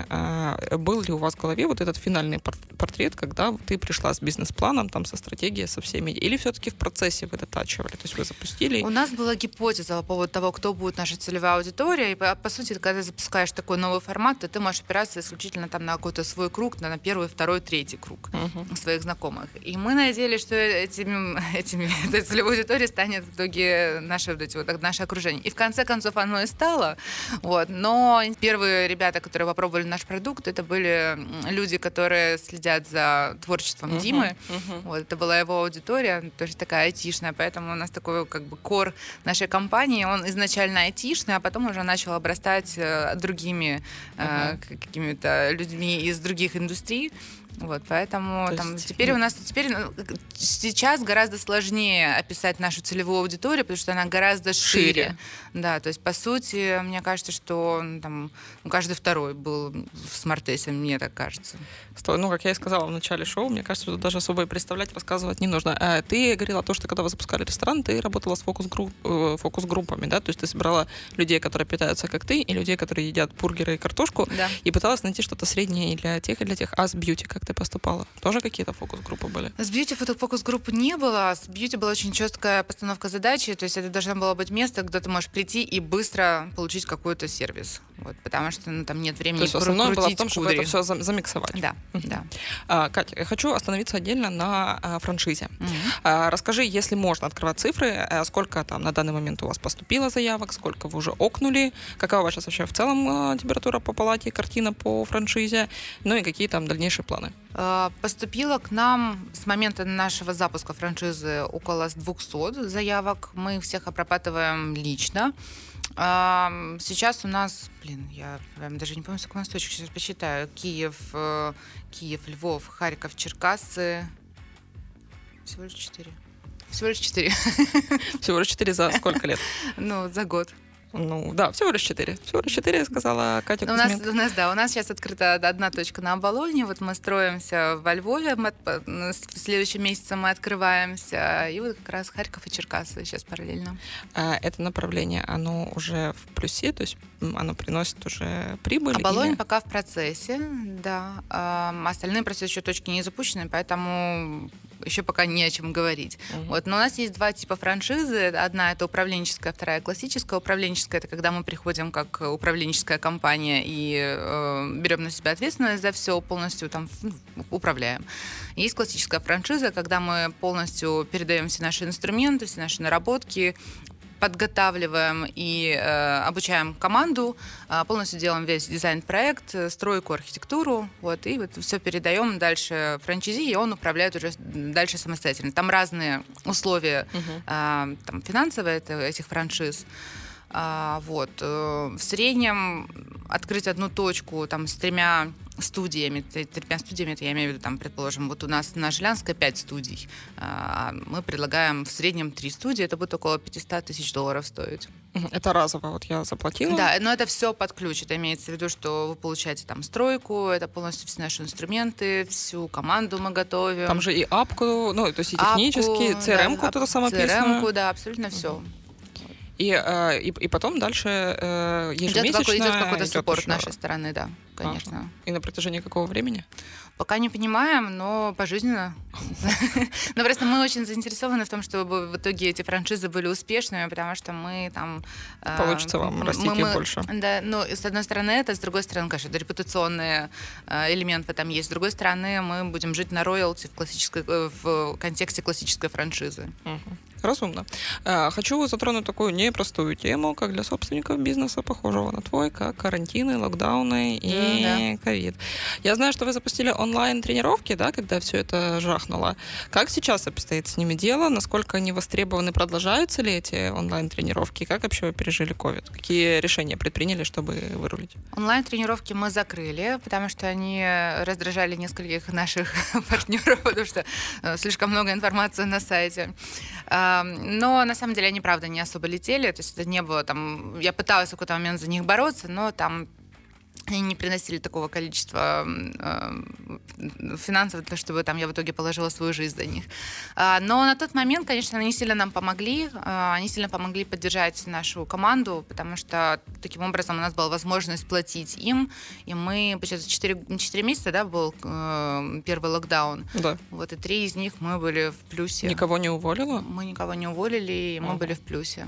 был ли у вас в голове вот этот финальный пор- портрет, когда ты пришла с бизнес-планом, там со стратегией, со всеми, или все-таки в процессе вы дотачивали, то есть вы запустили? У нас была гипотеза по поводу того, кто будет наша целевая аудитория. И по, по сути, когда ты запускаешь такой новый формат, то ты можешь опираться исключительно там на какой-то свой круг, на, на первый, второй, третий круг Мгм. своих знакомых. И мы надеялись, что этими, этими этой целевой аудиторией станет в итоге наше, вот наше окружение. И в конце концов оно и стало. Вот. Но первые ребята, которые попробовали наш продукт, это были люди, которые следят за творчеством Мгм. Димы. Мгм. Вот, это была его аудитория, тоже такая айтишная, поэтому у нас такой как бы кор нашей компании, он изначально айтишный, а потом уже начал обрастать э, другими э, к- какими-то людьми из других индустрий. Вот, поэтому То там, есть, теперь у нас теперь ну, сейчас гораздо сложнее описать нашу целевую аудиторию, потому что она гораздо шире. Шире. Да, то есть по сути, мне кажется, что ну, там ну, каждый второй был в Smartass, мне так кажется. Ну, как я и сказала в начале шоу, мне кажется, что даже особо и представлять, рассказывать не нужно. А Ты говорила о том, что когда вы запускали ресторан, ты работала с э, фокус-группами, да? То есть ты собирала людей, которые питаются как ты, и людей, которые едят бургеры и картошку, Да. и пыталась найти что-то среднее для тех, и для тех. А с beauty как ты поступала? Тоже какие-то фокус-группы были? С beauty фокус-группы не было. С beauty была очень четкая постановка задачи. То есть это должно было быть место, где ты можешь прийти и быстро получить какой-то сервис. Вот, потому что ну, там нет времени То есть основное было в том, чтобы кудри. это все замиксовать. Да, Мгм. да. А, Катя, я хочу остановиться отдельно на а, франшизе. Мгм. А, Расскажи, если можно открывать цифры, а, сколько там на данный момент у вас поступило заявок, сколько вы уже окнули, какая у вас сейчас вообще в целом а, температура по палате, картина по франшизе, ну и какие там дальнейшие планы? А, Поступило к нам с момента нашего запуска франшизы около 200 заявок. Мы всех обрабатываем лично. А, Сейчас у нас, блин, я прям даже не помню, сколько у нас точек, сейчас посчитаю. Киев, э, Киев, Львов, Харьков, Черкассы. Всего лишь четыре. Всего лишь четыре. Всего лишь 4 за сколько лет? Ну, за год. Ну, да, всего лишь 4. Всего лишь 4, сказала Катя Ну, У нас, у нас, да, у нас сейчас открыта одна точка на Оболоне. Вот мы строимся во Львове. Мы, ну, в следующем месяце мы открываемся. И вот как раз Харьков и Черкасы сейчас параллельно. А это направление, оно уже в плюсе, то есть оно приносит уже прибыль? Оболонь или- пока в процессе, да. Остальные просто еще точки не запущены, поэтому еще пока не о чем говорить. Мгм. Вот. Но у нас есть два типа франшизы. Одна это управленческая, вторая классическая. Управленческая это когда мы приходим как управленческая компания и э, берем на себя ответственность за все, полностью там ну, управляем. Есть классическая франшиза, когда мы полностью передаем все наши инструменты, все наши наработки, подготавливаем и э, обучаем команду, а, полностью делаем весь дизайн-проект, э, стройку, архитектуру, вот, и вот все передаем дальше франчайзи, и он управляет уже дальше самостоятельно. Там разные условия Мгм. а, там, финансовые это- этих франшиз. А, вот. Э, в среднем открыть одну точку там с тремя студиями, тремя студиями, это я имею в виду, там, предположим, вот у нас на Жилянской 5 студий, а мы предлагаем в среднем 3 студии, это будет около 500 тысяч долларов стоить. Это разово, вот я заплатила. Да, но это все под ключ, это имеется в виду, что вы получаете там стройку, это полностью все наши инструменты, всю команду мы готовим. Там же и апку, ну, то есть и технически, CRM-ку да. CRM-ку, да, абсолютно все. И, э, и, и потом дальше э, ежемесячно идет, идет какой-то суппорт нашей стороны, да, конечно. Ага. И на протяжении какого времени? Пока не понимаем, но пожизненно. Но просто мы очень заинтересованы в том, чтобы в итоге эти франшизы были успешными, потому что мы там... Э, Получится вам расти больше. Да, ну, с одной стороны это, с другой стороны, конечно, это репутационные э, элементы там есть. С другой стороны, мы будем жить на роялти в, классической, в контексте классической франшизы. Разумно. Хочу затронуть такую непростую тему, как для собственников бизнеса, похожего на твой, как карантины, локдауны и ковид. Я знаю, что вы запустили онлайн-тренировки, да, когда все это жахнуло. Как сейчас обстоит с ними дело? Насколько они востребованы? Продолжаются ли эти онлайн-тренировки? Как вообще вы пережили COVID? Какие решения предприняли, чтобы вырулить? Онлайн-тренировки мы закрыли, потому что они раздражали нескольких наших партнеров, потому что э, слишком много информации на сайте. Но на самом деле они, правда, не особо летели. То есть это не было там... Я пыталась в какой-то момент за них бороться, но там они не приносили такого количества э, финансов, для чтобы там я в итоге положила свою жизнь за них. А, но на тот момент, конечно, они сильно нам помогли, а, они сильно помогли поддержать нашу команду, потому что таким образом у нас была возможность платить им, и мы, получается, 4, 4 месяца, да, был э, первый локдаун. Да. Вот, и три из них мы были в плюсе. Никого не уволила? Мы никого не уволили, и мы ага. были в плюсе.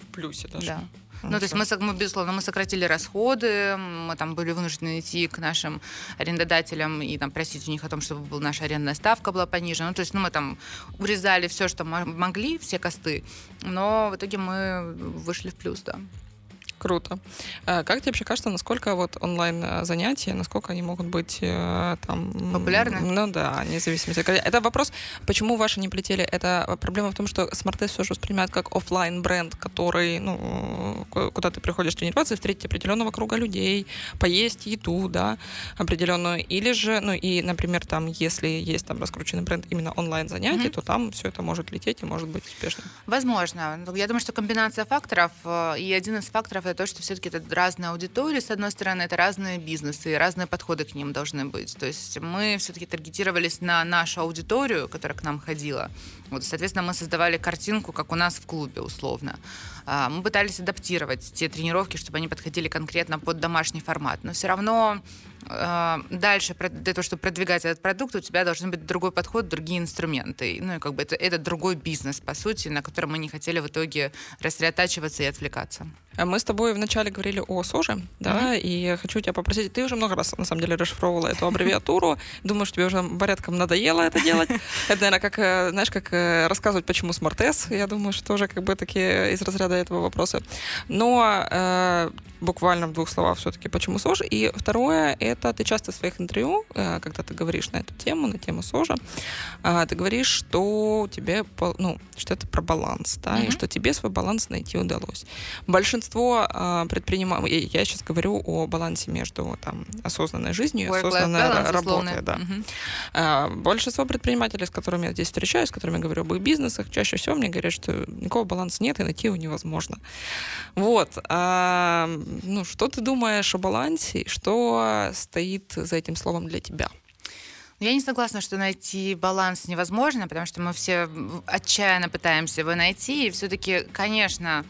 В плюсе даже? Да. Ну, то есть мы, мы, безусловно, мы сократили расходы, мы там были вынуждены идти к нашим арендодателям и там просить у них о том, чтобы была наша арендная ставка была понижена. Ну, то есть ну, мы там урезали все, что могли, все косты, но в итоге мы вышли в плюс, да. Круто. Э, как тебе вообще кажется, насколько вот онлайн-занятия, насколько они могут быть э, там... Популярны? Ну да, независимо. Это вопрос, почему ваши не полетели? Это проблема в том, что смарт все же воспринимают как офлайн бренд который, ну, куда ты приходишь тренироваться встретить определенного круга людей, поесть еду, да, определенную. Или же, ну и, например, там, если есть там раскрученный бренд именно онлайн-занятий, mm-hmm. то там все это может лететь и может быть успешным. Возможно. Я думаю, что комбинация факторов, э, и один из факторов то, что все-таки это разные аудитории, с одной стороны, это разные бизнесы, и разные подходы к ним должны быть. То есть мы все-таки таргетировались на нашу аудиторию, которая к нам ходила. Вот, соответственно, мы создавали картинку, как у нас в клубе, условно. А, мы пытались адаптировать те тренировки, чтобы они подходили конкретно под домашний формат. Но все равно дальше для того, чтобы продвигать этот продукт, у тебя должен быть другой подход, другие инструменты. Ну и как бы это, это другой бизнес, по сути, на котором мы не хотели в итоге рассредотачиваться и отвлекаться. А мы с тобой вначале говорили о СОЖе, да, mm-hmm. и хочу тебя попросить, ты уже много раз, на самом деле, расшифровывала эту аббревиатуру, думаю, что тебе уже порядком надоело это делать. Это, наверное, как, э, знаешь, как э, рассказывать, почему смарт я думаю, что тоже как бы таки из разряда этого вопроса. Но э, буквально в двух словах все-таки, почему СОЖ. И второе, это ты часто в своих интервью, э, когда ты говоришь на эту тему, на тему СОЖа, э, ты говоришь, что тебе, ну, что это про баланс, да, mm-hmm. и что тебе свой баланс найти удалось. Большинство э, предпринимателей, я сейчас говорю о балансе между там, осознанной жизнью и осознанной balance, работой. Да. Mm-hmm. Большинство предпринимателей, с которыми я здесь встречаюсь, с которыми я говорю об их бизнесах, чаще всего мне говорят, что никакого баланса нет и найти его невозможно. Вот ну, что ты думаешь о балансе? Что стоит за этим словом для тебя? Я не согласна, что найти баланс невозможно, потому что мы все отчаянно пытаемся его найти. И все-таки, конечно,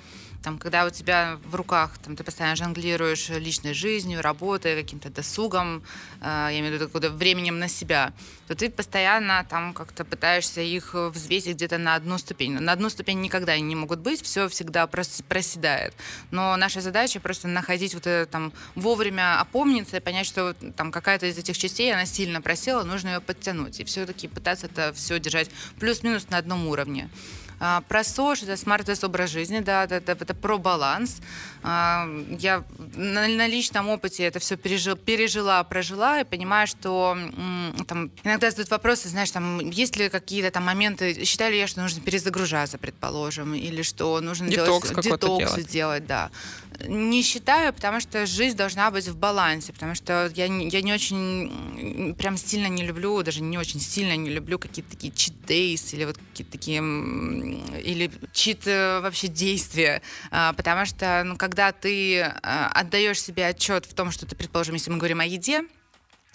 там, когда у тебя в руках, там, ты постоянно жонглируешь личной жизнью, работой, каким-то досугом, э, я имею в виду каким-то временем на себя, то ты постоянно там как-то пытаешься их взвесить где-то на одну ступень. На одну ступень никогда они не могут быть, все всегда проседает. Но наша задача просто находить вот это там вовремя опомниться и понять, что там какая-то из этих частей, она сильно просела, нужно ее подтянуть. И все-таки пытаться это все держать плюс-минус на одном уровне. А, про СОЖ, это smart образ жизни, да, это, это, это про баланс. А, я на, на личном опыте это все пережил, пережила, прожила и понимаю, что там, иногда задают вопросы, знаешь, там, есть ли какие-то там моменты, считаю ли я, что нужно перезагружаться, предположим, или что нужно детокс делать, детокс делать. сделать, да. Не считаю, потому что жизнь должна быть в балансе, потому что я, я не очень, прям сильно не люблю, даже не очень сильно не люблю какие-то такие days или вот какие-то такие, или чит э, вообще действия, а, потому что, ну, когда ты а, отдаешь себе отчет в том, что ты, предположим, если мы говорим о еде,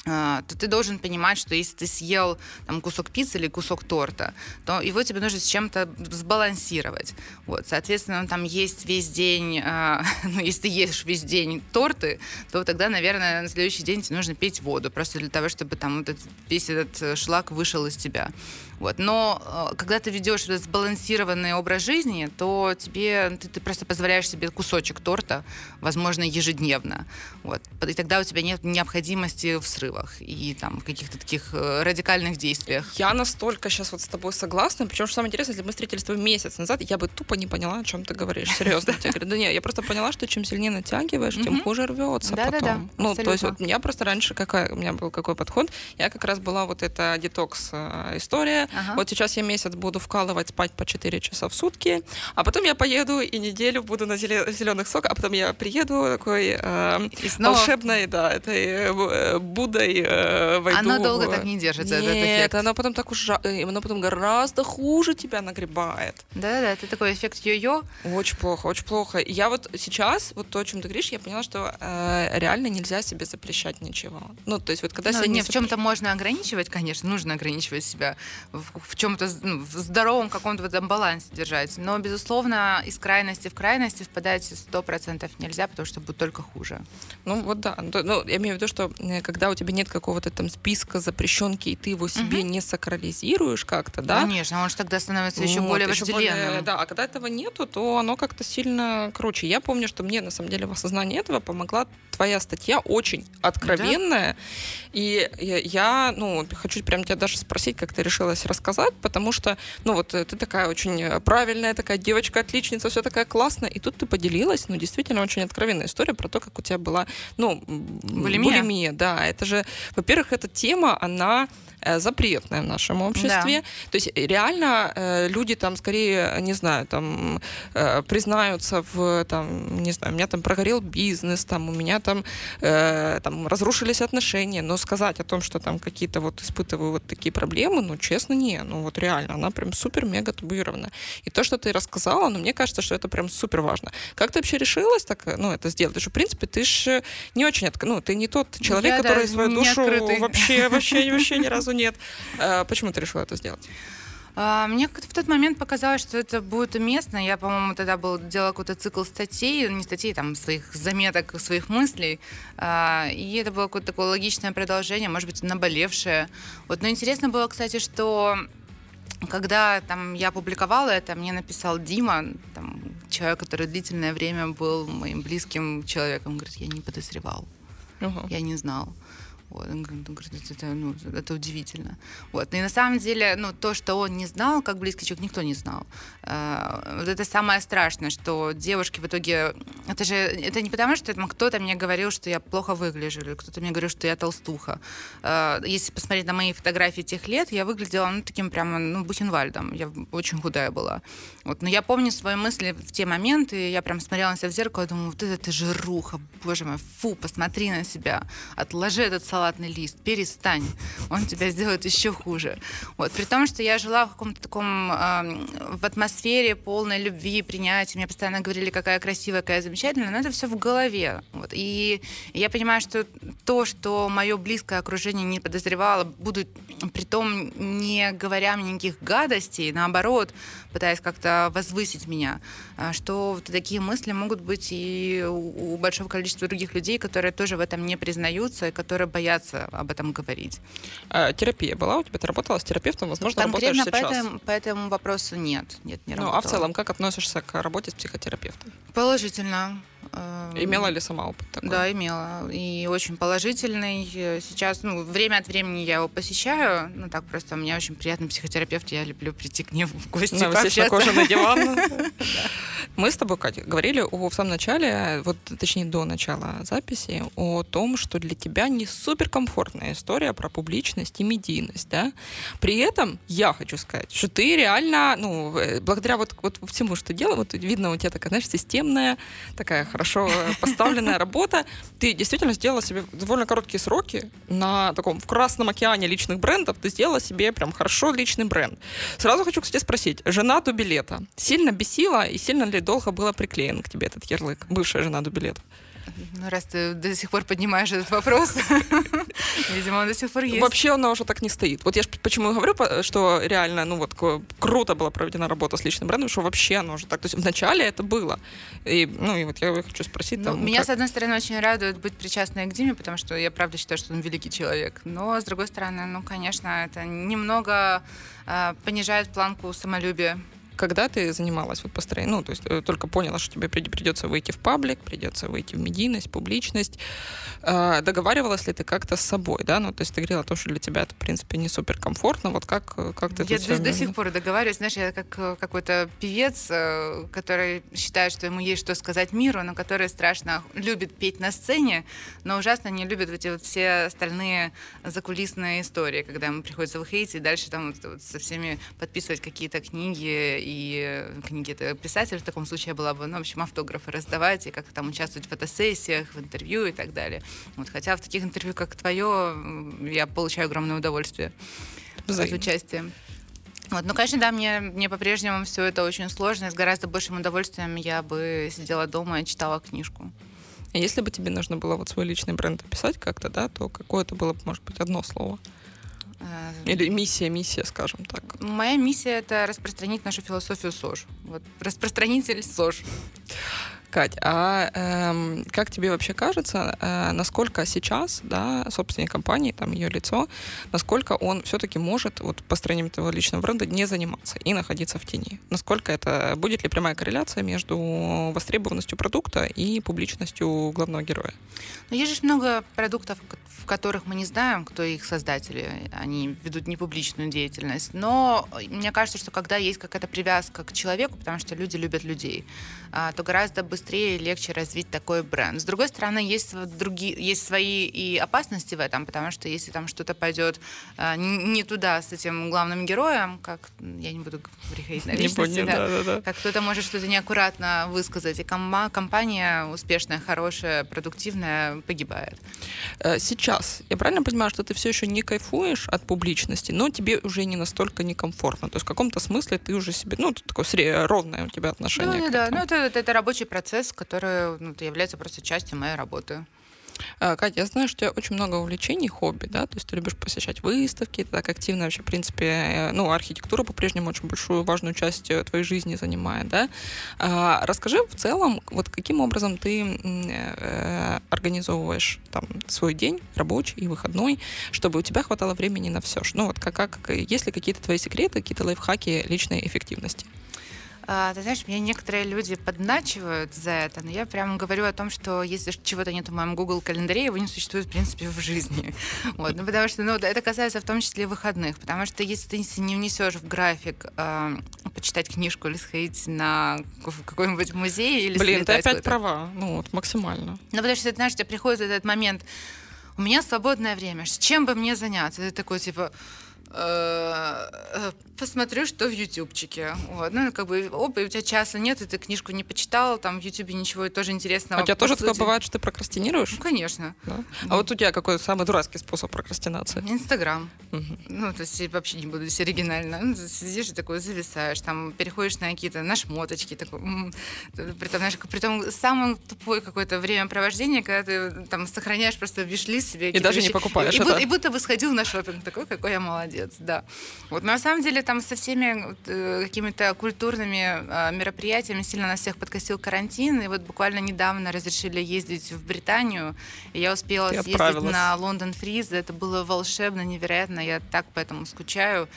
а, то ты должен понимать, что если ты съел там, кусок пиццы или кусок торта, то его тебе нужно с чем-то сбалансировать. Вот, соответственно, там есть весь день, э, ну, если ты ешь весь день торты, то тогда, наверное, на следующий день тебе нужно пить воду, просто для того, чтобы там вот этот, весь этот э, шлак вышел из тебя. Вот. Но э, когда ты ведешь сбалансированный образ жизни, то тебе ты, ты просто позволяешь себе кусочек торта, возможно, ежедневно. Вот. И тогда у тебя нет необходимости в срывах и там в каких-то таких э, радикальных действиях. Я настолько сейчас вот с тобой согласна. Причем, что самое интересное, если мы встретились с тобой месяц назад, я бы тупо не поняла, о чем ты говоришь. Серьезно. Я говорю, да нет, я просто поняла, что чем сильнее натягиваешь, тем хуже рвется потом. Ну, то есть вот я просто раньше какая, у меня был какой подход, я как раз была вот эта детокс э, история, Ага. Вот сейчас я месяц буду вкалывать, спать по 4 часа в сутки, а потом я поеду и неделю буду на зеленых соках, а потом я приеду такой э, волшебной, да, этой э, Буддой э, войду. Оно долго так не держится, Нет, этот эффект. оно потом так ужа... Э, оно потом гораздо хуже тебя нагребает. Да-да, это такой эффект йо-йо. Очень плохо, очень плохо. Я вот сейчас, вот то, о чем ты говоришь, я поняла, что э, реально нельзя себе запрещать ничего. Ну, то есть вот когда ну, себя не, не в чем-то можно ограничивать, конечно, нужно ограничивать себя в в чем-то ну, в здоровом каком-то в этом балансе держать. Но, безусловно, из крайности в крайности впадать сто процентов нельзя, потому что будет только хуже. Ну вот да. Ну, я имею в виду, что э, когда у тебя нет какого-то там списка запрещенки, и ты его себе угу. не сакрализируешь как-то, да? Конечно, он же тогда становится еще вот, более вожделенным. Да, а когда этого нету, то оно как-то сильно круче. Я помню, что мне на самом деле в осознании этого помогла твоя статья очень откровенная. Да? И я, ну, хочу прям тебя даже спросить, как ты решилась рассказать, потому что, ну, вот э, ты такая очень э, правильная, такая девочка-отличница, все такая классная, и тут ты поделилась, ну, действительно очень откровенная история про то, как у тебя была, ну, булимия, булимия да. Это же, во-первых, эта тема, она запретное в нашем обществе. Да. То есть э, реально э, люди там скорее, не знаю, там признаются в, там, не знаю, у меня там прогорел бизнес, там, у меня там, там разрушились отношения, но сказать о том, что там какие-то вот испытываю вот такие проблемы, ну, честно, не, ну, вот реально, она прям супер-мега табуирована. И то, что ты рассказала, ну, мне кажется, что это прям супер важно. Как ты вообще решилась так, ну, это сделать? Потому что, в принципе, ты же не очень, ну, ты не тот человек, Я, который да, свою душу вообще, вообще, вообще ни разу сразу нет. Э, почему ты решила это сделать? А, мне в тот момент показалось, что это будет уместно. Я, по-моему, тогда был, делала какой-то цикл статей, не статей, там, своих заметок, своих мыслей. А, и это было какое-то такое логичное продолжение, может быть, наболевшее. Вот. Но интересно было, кстати, что когда там, я публиковала это, мне написал Дима, там, человек, который длительное время был моим близким человеком, говорит, я не подозревал, uh-huh. я не знал. Вот, он говорит, это, ну, это удивительно. Вот. И на самом деле, ну, то, что он не знал, как близкий человек, никто не знал. Uh, вот это самое страшное, что девушки в итоге... Это же это не потому, что кто-то мне говорил, что я плохо выгляжу, или кто-то мне говорил, что я толстуха. Uh, если посмотреть на мои фотографии тех лет, я выглядела ну, таким прямо, ну, Бухенвальдом. Я очень худая была. Вот. Но я помню свои мысли в те моменты, я прям смотрела на себя в зеркало и думала, вот это ты жируха, боже мой, фу, посмотри на себя, отложи этот салат салатный лист, перестань, он тебя сделает еще хуже. Вот. При том, что я жила в каком-то таком, э, в атмосфере полной любви, принятия, мне постоянно говорили, какая красивая, какая замечательная, но это все в голове. Вот. И я понимаю, что то, что мое близкое окружение не подозревало, будут при том не говоря мне никаких гадостей, наоборот, пытаясь как-то возвысить меня, что вот такие мысли могут быть и у большого количества других людей, которые тоже в этом не признаются и которые боятся об этом говорить. А, терапия была у тебя? Ты работала с терапевтом? Возможно, Конкретно работаешь сейчас? По этому, по этому вопросу нет. нет не ну, а в целом, как относишься к работе с психотерапевтом? Положительно. Эм, Имела ли сама опыт такой? Да, имела. И очень положительный. Сейчас, ну, время от времени я его посещаю. Ну, так просто у меня очень приятный психотерапевт. Я люблю прийти к ним в гости, Да, вы на кожаный диван. Мы с тобой, Катя, говорили о, в самом начале, вот точнее до начала записи, о том, что для тебя не суперкомфортная история про публичность и медийность, да? При этом я хочу сказать, что ты реально, ну, э, благодаря вот, вот всему, что делал, вот видно у тебя такая, знаешь, системная, такая хорошо поставленная работа, ты действительно сделала себе довольно короткие сроки на таком, в красном океане личных брендов, ты сделала себе прям хорошо личный бренд. Сразу хочу, кстати, спросить, жена до билета сильно бесила и сильно ли долго было приклеен к тебе этот ярлык? Бывшая жена до билета. Ну, раз ты до сих пор поднимаешь этот вопрос, видимо, он до сих пор есть. Вообще она уже так не стоит. Вот я ж почему говорю, что реально, ну вот круто была проведена работа с личным брендом, что вообще оно уже так. То есть вначале это было. И, ну и вот я хочу спросить Ну, там, меня, как- с одной стороны, очень радует быть причастной к Диме, потому что я правда считаю, что он великий человек. Но, с другой стороны, ну, конечно, это немного э, понижает планку самолюбия. Когда ты занималась вот построением, ну, то есть э, только поняла, что тебе прид- придется выйти в паблик, придется выйти в медийность, публичность, э, договаривалась ли ты как-то с собой, да, ну, то есть ты говорила о том, что для тебя это, в принципе, не суперкомфортно, вот как, э, как ты Я до, до сих пор договариваюсь, знаешь, я как э, какой-то певец, который считает, что ему есть что сказать миру, но который страшно любит петь на сцене, но ужасно не любит эти вот все остальные закулисные истории, когда ему приходится выходить и дальше там вот- вот со всеми подписывать какие-то книги, и книги это писатель в таком случае была бы, ну, в общем, автографы раздавать, и как-то там участвовать в фотосессиях, в интервью и так далее. Вот, хотя в таких интервью, как твое, я получаю огромное удовольствие от Взаимно. участия. Вот, ну, конечно, да, мне, мне по-прежнему все это очень сложно, и с гораздо большим удовольствием я бы сидела дома и читала книжку. А Если бы тебе нужно было вот свой личный бренд описать как-то, да, то какое это было бы, может быть, одно слово? Э, Или миссия, миссия, скажем так. Моя миссия — это распространить нашу философию СОЖ. Вот, распространитель СОЖ. Кать, а эм, как тебе вообще кажется, э, насколько сейчас, да, собственник компании, там ее лицо, насколько он все-таки может вот построением этого личного бренда не заниматься и находиться в тени? Насколько это будет ли прямая корреляция между востребованностью продукта и публичностью главного героя? Но есть же много продуктов, в которых мы не знаем, кто их создатели. Они ведут непубличную деятельность. Но мне кажется, что когда есть какая-то привязка к человеку, потому что люди любят людей, а, то гораздо быстрее и легче развить такой бренд. С другой стороны, есть, другие, есть свои и опасности в этом, потому что если там что-то пойдет н- не туда с этим главным героем, как я не буду говорить на Не личности, понял, да, да-да-да. как кто-то может что-то неаккуратно высказать, и кома- компания успешная, хорошая, продуктивная погибает. Э, Сейчас, я правильно понимаю, что ты все еще не кайфуешь от публичности, но тебе уже не настолько некомфортно. То есть в каком-то смысле ты уже себе, ну, такое ровное у тебя отношение. Ну, да, ну это, это рабочий процесс, который ну, является просто частью моей работы. А, Катя, я знаю, что у тебя очень много увлечений, хобби, да, то есть ты любишь посещать выставки, ты так активно вообще, в принципе, э, ну, архитектура по-прежнему очень большую, важную часть э, твоей жизни занимает, да. А, расскажи в целом, вот каким образом ты э, организовываешь там свой день рабочий и выходной, чтобы у тебя хватало времени на все. Ну, вот как, как есть ли какие-то твои секреты, какие-то лайфхаки личной эффективности? А, ты знаешь, меня некоторые люди подначивают за это, но я прямо говорю о том, что если чего-то нет в моем Google календаре, его не существует, в принципе, в жизни. Вот, ну, потому что ну, это касается в том числе выходных, потому что если ты не внесешь в график а, почитать книжку или сходить на какой-нибудь музей или Блин, ты опять права, ну, вот максимально. Ну, потому что, ты знаешь, тебе приходит этот момент, у меня свободное время, чем бы мне заняться? Ты такой, типа, э, э, посмотрю, что в ютубчике. Вот. Ну, как бы, оп, и у тебя часа нет, и ты книжку не почитал, там в ютубе ничего тоже интересного. А у тебя тоже такое сути. бывает, что ты прокрастинируешь? Ну, конечно. Да? А вот у тебя какой самый дурацкий способ прокрастинации? Инстаграм. Мгм. Ну, то есть вообще не буду здесь оригинально. Ну, сидишь и такой зависаешь, там переходишь на какие-то на шмоточки, такой, м. притом, знаешь, притом самое тупое какое-то времяпровождение, когда ты там сохраняешь просто виш себе. какие-то даже не вещи. покупаешь И, и это. будто, и будто бы сходил на шопинг, такой, какой я молодец. Молодец, да. Вот на самом деле там со всеми э, какими-то культурными э, мероприятиями сильно нас всех подкосил карантин, и вот буквально недавно разрешили ездить в Британию, и я успела Ты съездить на Лондон Фриз, это было волшебно, невероятно, я так поэтому скучаю.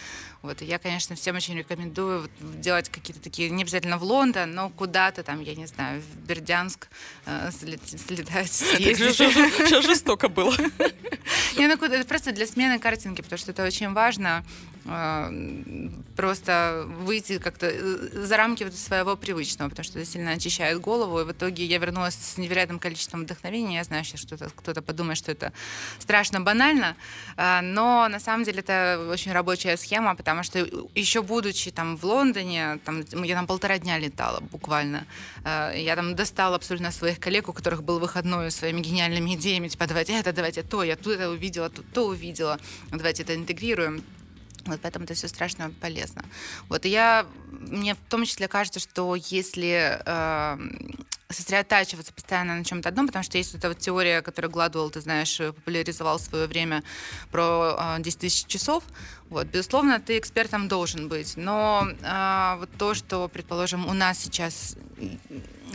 Вот, и я, конечно, всем очень рекомендую вот делать какие-то такие, не обязательно в Лондон, но куда-то там, я не знаю, в Бердянск э, слет- слетать, съездить. Сейчас жестоко было. Не, ну это просто для смены картинки, потому что это очень важно просто выйти как-то э, за рамки вот своего привычного, потому что это сильно очищает голову, и в итоге я вернулась с невероятным количеством вдохновения. Я знаю, что кто-то подумает, что это страшно банально, а, но на самом деле это очень рабочая схема, потому что еще будучи там в Лондоне, там, я там полтора дня летала буквально, э, я там достала абсолютно своих коллег, у которых был выходной своими гениальными идеями, типа давайте это, давайте то, я тут это увидела, тут то увидела, давайте это интегрируем. Вот поэтому это все страшно полезно. Вот и я, мне в том числе кажется, что если э, сосредотачиваться постоянно на чем-то одном, потому что есть вот эта вот теория, которую Гладуэлл, ты знаешь, э, популяризовал в свое время про э, 10 тысяч часов. Вот, безусловно, ты экспертом должен быть, но э, вот то, что, предположим, у нас сейчас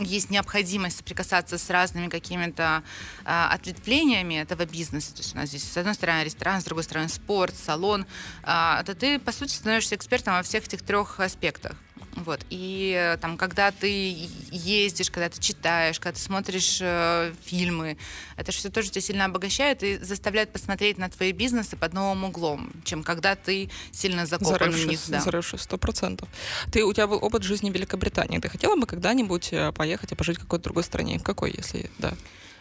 есть необходимость соприкасаться с разными какими-то а, ответвлениями этого бизнеса. То есть у нас здесь с одной стороны ресторан, с другой стороны спорт, салон. А, то ты, по сути, становишься экспертом во всех этих трех аспектах. Вот. И там, когда ты ездишь, когда ты читаешь, когда ты смотришь э, фильмы, это все тоже тебя сильно обогащает и заставляет посмотреть на твои бизнесы под новым углом, чем когда ты сильно закопан в них. Да. зарывшись, сто процентов. Ты, у тебя был опыт жизни в Великобритании. Ты хотела бы когда-нибудь э, поехать и пожить в какой-то другой стране? В какой, если да?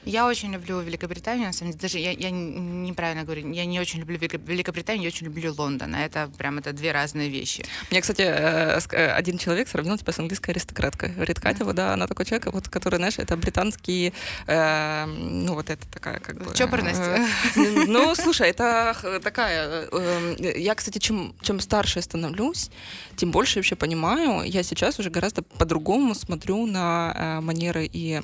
Я очень люблю Великобританию, на самом деле, даже я, я неправильно говорю, я не очень люблю Велико- Великобританию, я очень люблю Лондон. А Это прям это две разные вещи. Мне, кстати, э, э, один человек сравнил тебя с английской аристократкой. Говорит, Катя, вот, да, она такой человек, вот, который, знаешь, это британский, э, ну, вот это такая, как бы... Чопорность. э, ну, слушай, это такая... э, Я, кстати, чем, чем старше я становлюсь, тем больше вообще понимаю. Я сейчас уже гораздо по-другому смотрю на э, манеры и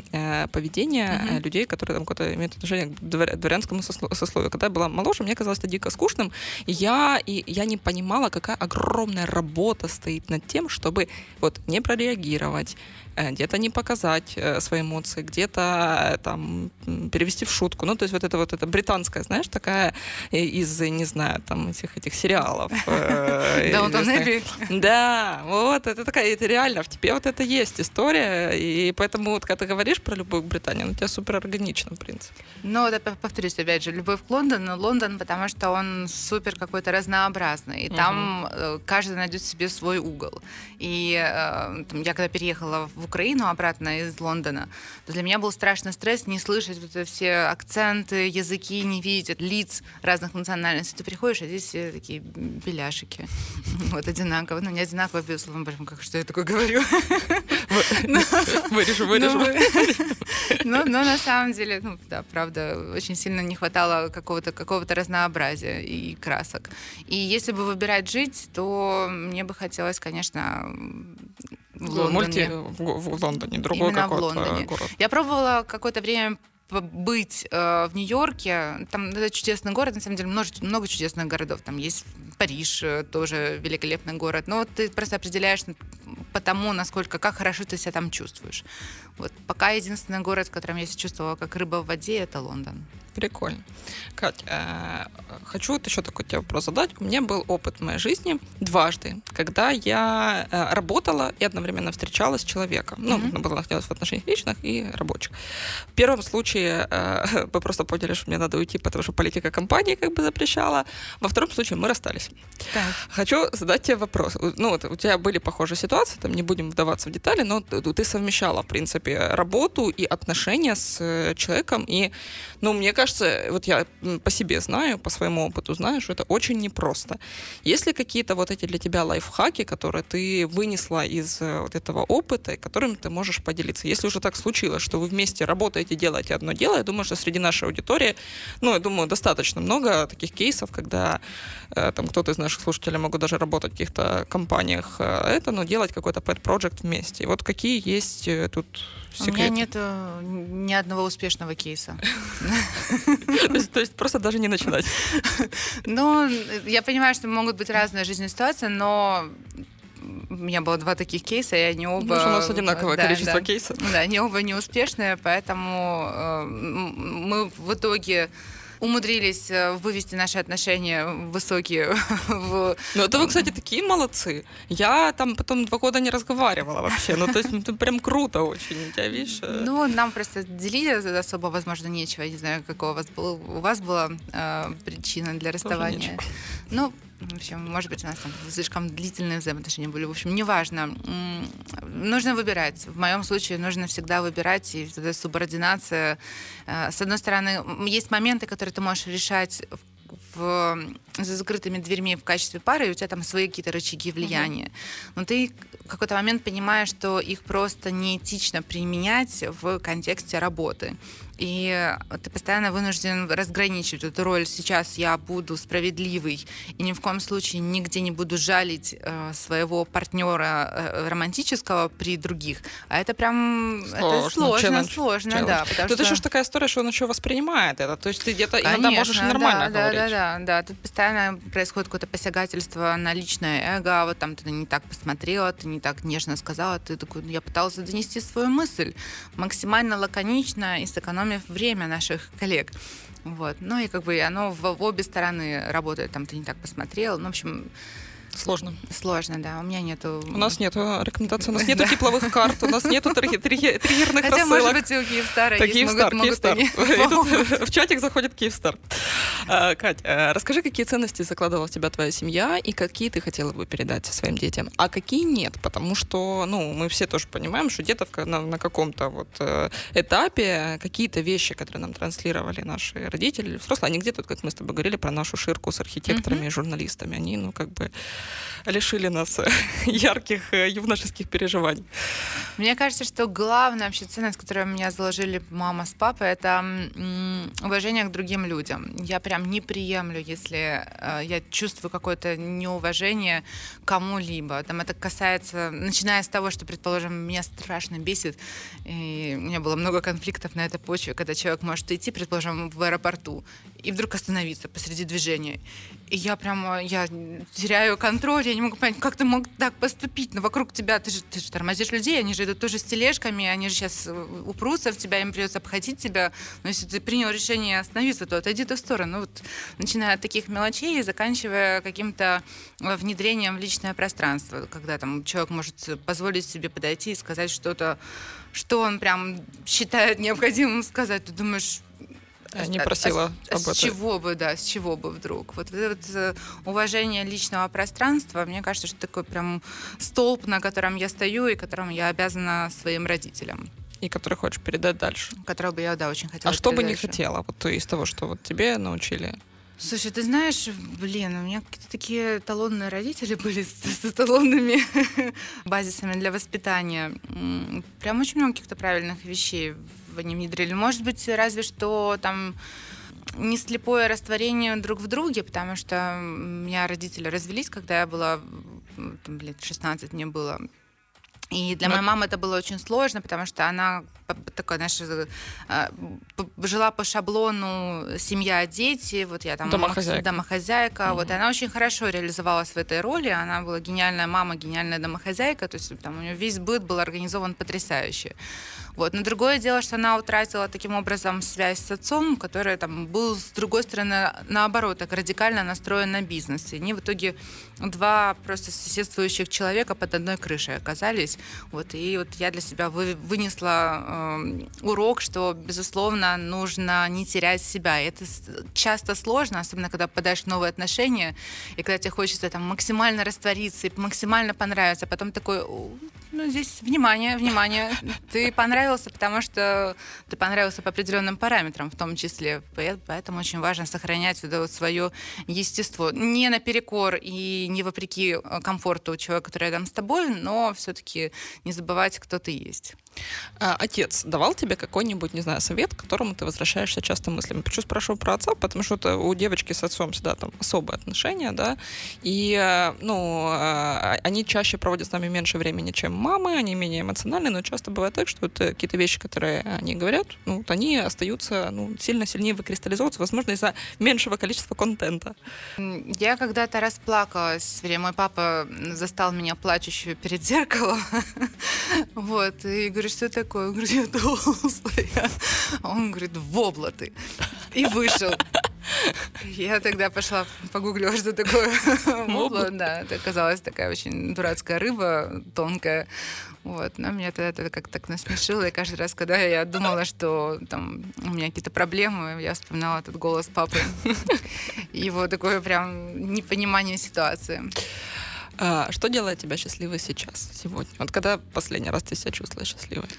поведение э, людей, которые там какое-то имеют отношение к двор- дворянскому сосло- сословию. Когда я была моложе, мне казалось это дико скучным. Я, и я не понимала, какая огромная работа стоит над тем, чтобы вот не прореагировать, где-то не показать э, свои эмоции, где-то э, там перевести в шутку. Ну, то есть вот это вот это британская, знаешь, такая э, из, не знаю, там этих этих сериалов. э, Даунтон. Эбби. Да, вот, это такая, это реально, в тебе вот это есть история, и поэтому вот, когда ты говоришь про любовь к Британии, ну, у тебя супер органично, в принципе. Это, п- повторюсь, опять же, любовь к Лондону. Лондон, потому что он супер какой-то разнообразный. И там э, каждый найдет себе свой угол. И э, я когда переехала в Украину обратно из Лондона, то для меня был страшный стресс не слышать вот это все акценты, языки, не видеть лиц разных национальностей. Ты приходишь, а здесь все такие беляшики. Вот одинаково. Ну, не одинаково, безусловно, прям как что я такое говорю. Вырежу, вырежу. Ну, но, но на самом деле, ну, да, правда, очень сильно не хватало какого-то какого разнообразия и красок. И если бы выбирать жить, то мне бы хотелось, конечно, в Лондоне. Мульти в, в Лондоне, другой Именно в какой-то Лондоне. город. Я пробовала какое-то время быть э, в Нью-Йорке. Там это чудесный город, на самом деле, много, много чудесных городов. Там есть Париж, э, тоже великолепный город. Но вот ты просто определяешь по тому, насколько, как хорошо ты себя там чувствуешь. Вот пока единственный город, в котором я себя чувствовала как рыба в воде, это Лондон. Прикольно. Кать, э, хочу вот еще такой тебе вопрос задать. У меня был опыт в моей жизни дважды, когда я э, работала и одновременно встречалась с человеком. Ну, Мгм. mm была находилась в отношениях личных и рабочих. В первом случае э, вы просто поняли, что мне надо уйти, потому что политика компании как бы запрещала. Во втором случае мы расстались. Хочу задать тебе вопрос. Ну, вот у тебя были похожие ситуации, там не будем вдаваться в детали, но ты, ты совмещала, в принципе, работу и отношения с э, человеком. И, ну, мне кажется, вот я по себе знаю, по своему опыту знаю, что это очень непросто. Есть ли какие-то вот эти для тебя лайфхаки, которые ты вынесла из э, вот этого опыта, и которым ты можешь поделиться? Если уже так случилось, что вы вместе работаете, делаете одно дело, я думаю, что среди нашей аудитории, ну, я думаю, достаточно много таких кейсов, когда э, там кто-то из наших слушателей могут даже работать в каких-то компаниях, э, это, но делать какой-то pet project вместе. И вот какие есть э, тут У меня секреты? нет ни одного успешного кейса. то, есть, то есть просто даже не начинать. Ну, я понимаю, что могут быть разные жизненные ситуации, но у меня было два таких кейса, и они оба... Ну, у нас одинаковое да, количество да. кейсов. Да, они оба неуспешные, поэтому э, мы в итоге умудрились э, вывести наши отношения высокие. В... Ну, это вы, кстати, такие молодцы. Я там потом два года не разговаривала вообще. Ну, то есть, это прям круто очень. Тебя, видишь... э, Ну, нам просто делить особо, возможно, нечего. Я не знаю, какого у вас, был, у вас была э, причина для расставания. Ну, в общем, может быть, у нас там слишком длительные взаимоотношения были. В общем, неважно. Нужно выбирать. В моем случае нужно всегда выбирать, и тогда субординация. Э, С одной стороны, есть моменты, которые ты можешь решать в, за закрытыми дверьми в качестве пары, и у тебя там свои какие-то рычаги влияния. Но ты в какой-то момент понимаешь, что их просто неэтично применять в контексте работы. И ты постоянно вынужден разграничивать эту роль. Сейчас я буду справедливый и ни в коем случае нигде не буду жалить э, своего партнера э, романтического при других. А это прям это сложно, челлендж, сложно, челлендж. да. потому Тут что- еще ж такая история, что он еще воспринимает это. То есть ты где-то иногда можешь нормально да, говорить. Да, да, да, да. Тут постоянно происходит какое-то посягательство на личное эго. а Вот там ты не так посмотрела, ты не так нежно сказала. Ты такой, «Ну, я пытался донести свою мысль максимально лаконично и сэкономив время наших коллег. Вот. Ну и как бы оно в, в обе стороны работает. Там ты не так посмотрел. Ну, в общем, Сложно. сложно, да. У меня нету... У нас нету рекомендаций, у нас нету тепловых карт, у нас нету триггер- триггер- триггерных Хотя, рассылок. может быть, и у Киевстара есть. Киевстар, Киевстар. в чатик заходит Киевстар. А, Кать, а, расскажи, какие ценности закладывала в тебя твоя семья и какие ты хотела бы передать своим детям, а какие нет, потому что, ну, мы все тоже понимаем, что где-то на, на каком-то вот э, этапе какие-то вещи, которые нам транслировали наши родители, или взрослые, они где-то, как мы с тобой говорили про нашу ширку с архитекторами и журналистами, они, ну, как бы лишили нас э, ярких э, юношеских переживаний. Мне кажется, что главная вообще ценность, которую меня заложили мама с папой, это уважение к другим людям. Я прям не приемлю, если э, я чувствую какое-то неуважение кому-либо. Там это касается, начиная с того, что, предположим, меня страшно бесит, и у меня было много конфликтов на этой почве, когда человек может идти, предположим, в аэропорту, и вдруг остановиться посреди движения. И я прямо, я теряю контроль, я не могу понять, как ты мог так поступить, но вокруг тебя, ты же, ты же тормозишь людей, они же идут тоже с тележками, они же сейчас упрутся в тебя, им придется обходить тебя, но если ты принял решение остановиться, то отойди ты в сторону. Вот, начиная от таких мелочей и заканчивая каким-то э, внедрением в личное пространство, когда там человек может позволить себе подойти и сказать что-то, что он прям считает необходимым сказать, ты думаешь, Я не а- а- просила а об с этом. чего бы, да, с чего бы вдруг? Вот это вот э, уважение личного пространства, мне кажется, что такой прям столб, на котором я стою и которым я обязана своим родителям, И который хочешь передать дальше. которого бы я, да, очень хотела. А что бы не хотела, вот из того, что вот тебе научили? Слушай, ты знаешь, блин, у меня какие-то такие эталонные родители были с, с эталонными базисами для воспитания. Прям очень много каких-то правильных вещей в- они внедрили. Может быть, разве что там не слепое растворение друг в друге, потому что у меня родители развелись, когда я была, там, лет 16 мне было. И для Ну, моей мамы это было очень сложно, потому что она такая, знаешь, э, п- жила по шаблону семья, дети, вот я там Домохозяйка. домохозяйка, вот и она очень хорошо реализовалась в этой роли, она была гениальная мама, гениальная домохозяйка, то есть там у нее весь быт был организован потрясающе. Вот. Но другое дело, что она утратила таким образом связь с отцом, который там был, с другой стороны, наоборот, так радикально настроен на бизнес. И они в итоге два просто соседствующих человека под одной крышей оказались. Вот. И вот я для себя вы- вынесла э, урок, что, безусловно, нужно не терять себя. И это часто сложно, особенно когда попадаешь в новые отношения, и когда тебе хочется там максимально раствориться и максимально понравиться, а потом такой, «О, ну, здесь внимание, внимание, ты понравился, потому что ты понравился по определенным параметрам, в том числе. Поэтому очень важно сохранять это вот свое естество. Не наперекор и не вопреки э, комфорту человека, который рядом с тобой, но все-таки не забывать, кто ты есть. А, отец давал тебе какой-нибудь, не знаю, совет, к которому ты возвращаешься часто мыслями? Почему спрашиваю про отца? Потому что это у девочки с отцом всегда там особые отношения, да, и, э, ну, э, они чаще проводят с нами меньше времени, чем мамы, они менее эмоциональны, но часто бывает так, что вот э, какие-то вещи, которые они говорят, ну, вот они остаются ну, сильно сильнее выкристаллизовываться, возможно, из-за меньшего количества контента. Я когда-то расплакалась. Мой папа застал меня плачущую перед зеркалом. Вот. И говорю, что такое? Я говорю, я толстая. Он говорит, вобла ты. И вышел. Я тогда пошла погуглила, что такое вобла. Да, это оказалась такая очень дурацкая рыба, тонкая. Вот. Но меня это, это как-то так насмешило. И каждый раз, когда я думала, что там у меня какие-то проблемы, я вспоминала этот голос папы. Его такое прям непонимание ситуации. А, что делает тебя счастливой сейчас, сегодня? Вот когда последний раз ты себя чувствовала счастливой?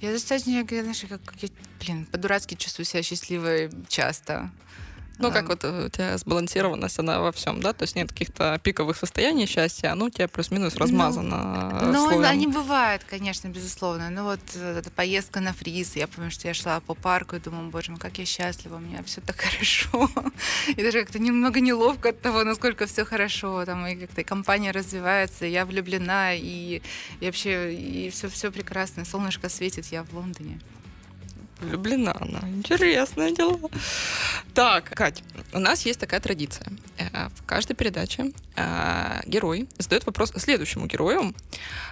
Я достаточно, я, знаешь, как, я, блин, по-дурацки чувствую себя счастливой часто. Ну, как вот у тебя сбалансированность, она во всем, да? То есть нет каких-то пиковых состояний счастья, оно у тебя плюс-минус размазано Ну, ну они бывают, конечно, безусловно. Ну, вот э, эта поездка на фриз, я помню, что я шла по парку и думала, боже мой, как я счастлива, у меня все так хорошо. И даже как-то немного неловко от того, насколько все хорошо, там, и как-то компания развивается, я влюблена, и, и вообще, и все, все прекрасно, солнышко светит, я в Лондоне. Влюблена она. Интересное дело. Так, Кать, у нас есть такая традиция. Э, в каждой передаче э, герой задает вопрос следующему герою,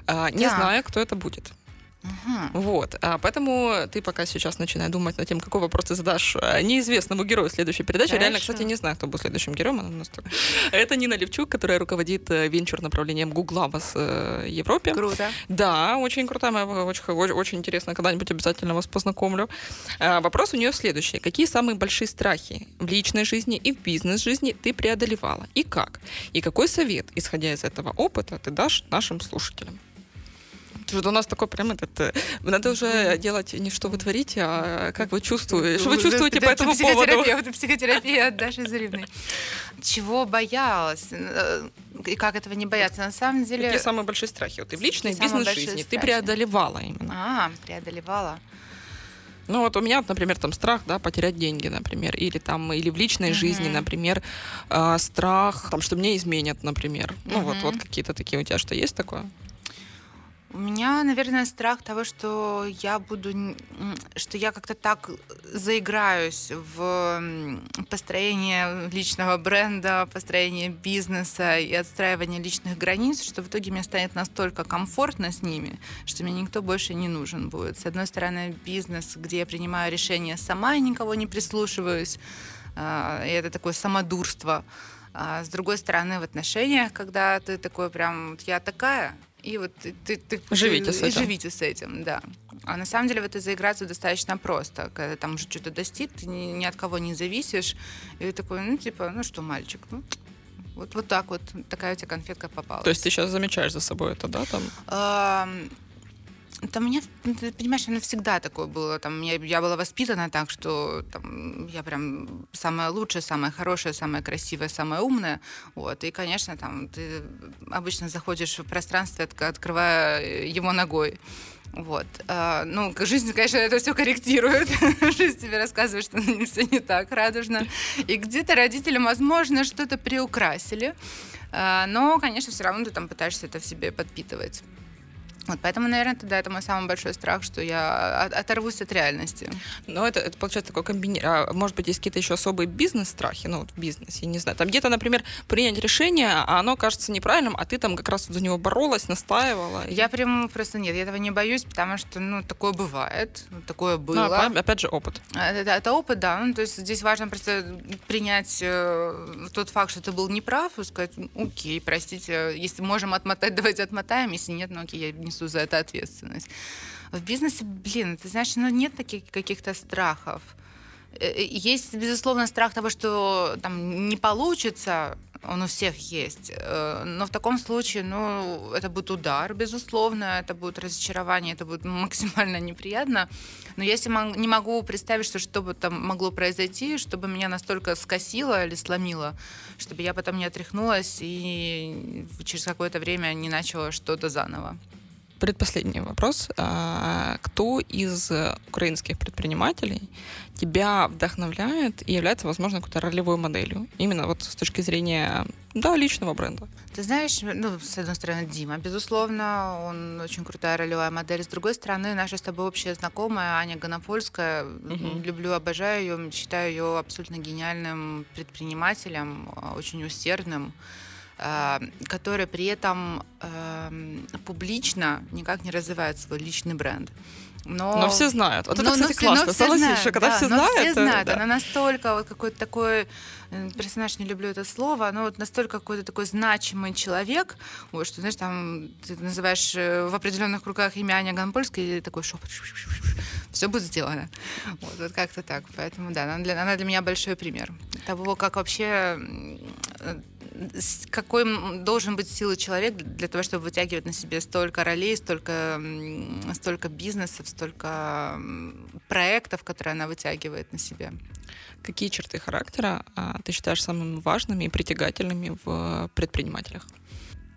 э, не так. зная, кто это будет. Угу. Вот. А поэтому ты пока сейчас начинай думать над тем, какой вопрос ты задашь а, неизвестному герою следующей передачи. Хорошо. Реально, кстати, не знаю, кто был следующим героем. Она настолько... Это Нина Левчук, которая руководит э, венчур направлением Гугла в э, Европе. Круто. Да, очень крутая, очень, очень, очень интересно. Когда-нибудь обязательно вас познакомлю. А, вопрос у нее следующий. Какие самые большие страхи в личной жизни и в бизнес-жизни ты преодолевала? И как? И какой совет, исходя из этого опыта, ты дашь нашим слушателям? Вот у нас такой прям этот... Э, надо уже делать не что вы творите, а как вы чувствуете. Что вы чувствуете по этому поводу? Психотерапия от Даши Заревной. Чего боялась? Э, и как этого не бояться? На самом деле... Какие самые большие страхи? Вот ты в личной бизнес-жизни ты преодолевала именно. А, преодолевала. Ну вот у меня, например, там страх, да, потерять деньги, например, или там, или в личной uh-huh. жизни, например, э, страх, там, что мне изменят, например. Uh-huh. Ну вот, вот какие-то такие у тебя что есть такое? У меня, наверное, страх того, что я буду, что я как-то так заиграюсь в построение личного бренда, построение бизнеса и отстраивание личных границ, что в итоге мне станет настолько комфортно с ними, что мне никто больше не нужен будет. С одной стороны, бизнес, где я принимаю решения сама и никого не прислушиваюсь, а, и это такое самодурство. А с другой стороны, в отношениях, когда ты такой прям, я такая, и вот ты, ты, ты живите с этим. Живите с этим, да. А на самом деле в это заиграться достаточно просто. Когда там уже что-то достиг, ты ни, ни от кого не зависишь. И ты такой, ну, типа, ну что, мальчик, ну, вот, вот так вот, такая у тебя конфетка попала. То есть ты сейчас замечаешь за собой это, да, там? Это у меня, ты понимаешь, оно всегда такое было. Там, я, я была воспитана так, что там, я прям самая лучшая, самая хорошая, самая красивая, самая умная. Вот. И, конечно, там, ты обычно заходишь в пространство, открывая его ногой. Вот. А, ну, жизнь, конечно, это все корректирует. жизнь тебе рассказывает, что все не так радужно. И где-то родителям, возможно, что-то приукрасили. А, но, конечно, все равно ты там пытаешься это в себе подпитывать. Вот, поэтому, наверное, тогда это мой самый большой страх, что я оторвусь от реальности. Но это, это получается такой комбинирование. А, может быть, есть какие-то еще особые бизнес-страхи, ну, вот в бизнесе, не знаю. Там где-то, например, принять решение, а оно кажется неправильным, а ты там как раз за него боролась, настаивала. Я прям просто нет, я этого не боюсь, потому что, ну, такое бывает, такое ну, было. Ну, опять же, опыт. А, это, это опыт, да. Ну, то есть здесь важно просто принять э, тот факт, что ты был неправ, и сказать, окей, простите, если можем отмотать, давайте отмотаем, если нет, ну, окей, я не несу за это ответственность. В бизнесе, блин, ты знаешь, ну нет таких каких-то страхов. Э, э, есть, безусловно, страх того, что там не получится, он у всех есть. Э, но в таком случае, ну, это будет удар, безусловно, это будет разочарование, это будет максимально неприятно. Но если не могу представить, что что бы там могло произойти, чтобы меня настолько скосило или сломило, чтобы я потом не отряхнулась и через какое-то время не начала что-то заново. Предпоследний вопрос. А, кто из украинских предпринимателей тебя вдохновляет и является, возможно, какой-то ролевой моделью? Именно вот с точки зрения, да, личного бренда. Ты знаешь, ну, с одной стороны, Дима, безусловно, он очень крутая ролевая модель. С другой стороны, наша с тобой общая знакомая Аня Гонопольская. Угу. Люблю, обожаю ее, считаю ее абсолютно гениальным предпринимателем, очень усердным. Э, который при этом эм, публично никак не развивает свой личный бренд. Но, но все знают. Вот но, это, кстати, но, классно. Но все знают, когда да, все но знают. Все знают. Да. Она настолько вот какой-то такой э, персонаж, не люблю это слово, но вот настолько какой-то такой значимый человек, вот, что, знаешь, там ты называешь э, в определенных кругах имя Аня Гонпольская, и такой шепот, все будет сделано. Вот, вот как-то так. Поэтому, да, она для, она для меня большой пример того, как вообще какой должен быть силы человек для того, чтобы вытягивать на себе столько ролей, столько, столько бизнесов, столько проектов, которые она вытягивает на себе. Какие черты характера а, ты считаешь самыми важными и притягательными в предпринимателях?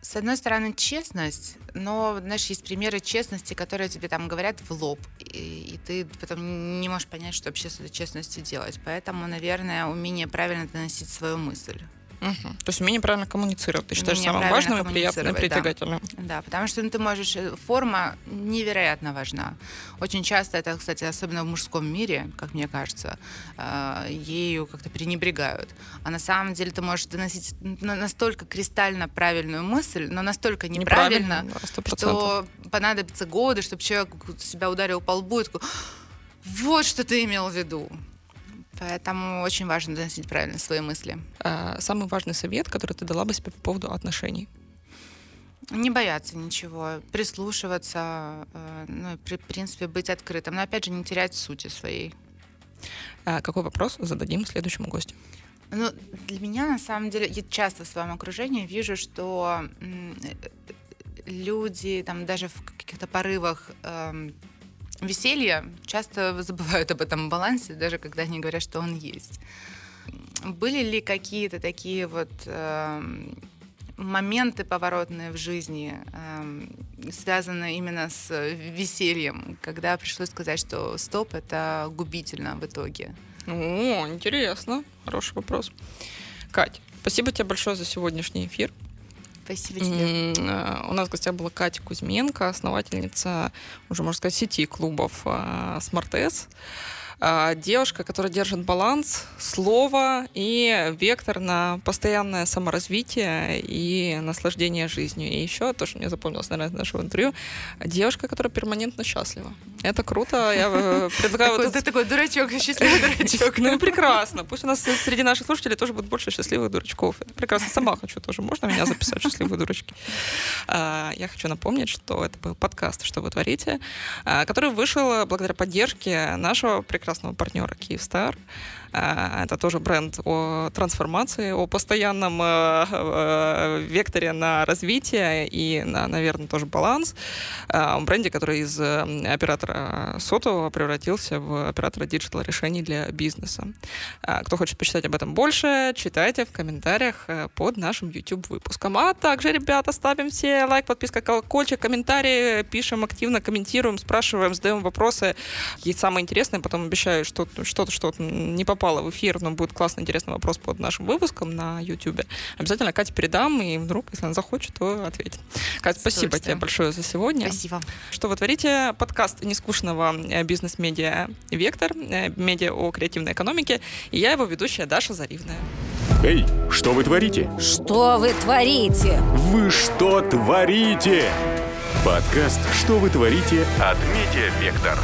С одной стороны, честность, но, знаешь, есть примеры честности, которые тебе там говорят в лоб, и, и ты потом не можешь понять, что вообще с этой честностью делать. Поэтому, наверное, умение правильно доносить свою мысль. Угу. То есть умение правильно коммуницировать, ты считаешь самым важным и приятным, и притягательным. Да. да, потому что ну, ты можешь... Э, форма невероятно важна. Очень часто это, кстати, особенно в мужском мире, как мне кажется, э, ею как-то пренебрегают. А на самом деле ты можешь доносить настолько кристально правильную мысль, но настолько неправильно, неправильно что понадобятся годы, чтобы человек себя ударил по лбу и такой вот что ты имел в виду. Поэтому очень важно доносить правильно свои мысли. А, самый важный совет, который ты дала бы себе по поводу отношений? Не бояться ничего, прислушиваться, э, ну, и, в принципе, быть открытым. Но, опять же, не терять сути своей. А какой вопрос зададим следующему гостю? Ну, для меня, на самом деле, я часто в своем окружении вижу, что люди там даже в каких-то порывах эм, веселье часто забывают об этом балансе, даже когда они говорят, что он есть. Были ли какие-то такие вот э, моменты поворотные в жизни, э, связанные именно с весельем, когда пришлось сказать, что стоп, это губительно в итоге? О, интересно. Хороший вопрос. Кать, спасибо тебе большое за сегодняшний эфир. Спасибо тебе. Э, у нас в гостях была Катя Кузьменко, основательница, уже можно сказать, сети клубов SmartS. А, девушка, которая держит баланс, слово и вектор на постоянное саморазвитие и наслаждение жизнью. И еще то, что мне запомнилось, наверное, из нашего интервью, девушка, которая перманентно счастлива. Это круто. Я э, предлагаю... Ты такой дурачок, счастливый дурачок. Ну, прекрасно. Пусть у нас среди наших слушателей тоже будет больше счастливых дурачков. Это прекрасно. Сама хочу тоже. Можно меня записать счастливые дурачки? А, я хочу напомнить, что это был подкаст «Что вы творите», а, который вышел благодаря поддержке нашего прекрасного прекрасного партнера Киевстар. А, это тоже бренд о трансформации, о постоянном э, э, векторе на развитие и на, наверное, тоже баланс. А, бренде, который из э, оператора сотового превратился в оператора digital решений для бизнеса. А, кто хочет почитать об этом больше, читайте в комментариях под нашим YouTube выпуском. А также, ребята, ставим все лайк, подписка, колокольчик, комментарии, пишем активно, комментируем, спрашиваем, задаем вопросы. И самое интересное, потом обещаю, что что-то, что-то не попало попала в эфир, но будет классный, интересный вопрос под нашим выпуском на YouTube, обязательно Кате передам, и вдруг, если она захочет, то ответит. Катя, спасибо тебе большое за сегодня. Спасибо. Что вы творите? Подкаст нескучного э, бизнес-медиа «Вектор», э, медиа о креативной экономике, и я его ведущая Даша Заривная. Эй, что вы творите? Что вы творите? Вы что творите? Подкаст «Что вы творите» от «Медиа Вектор».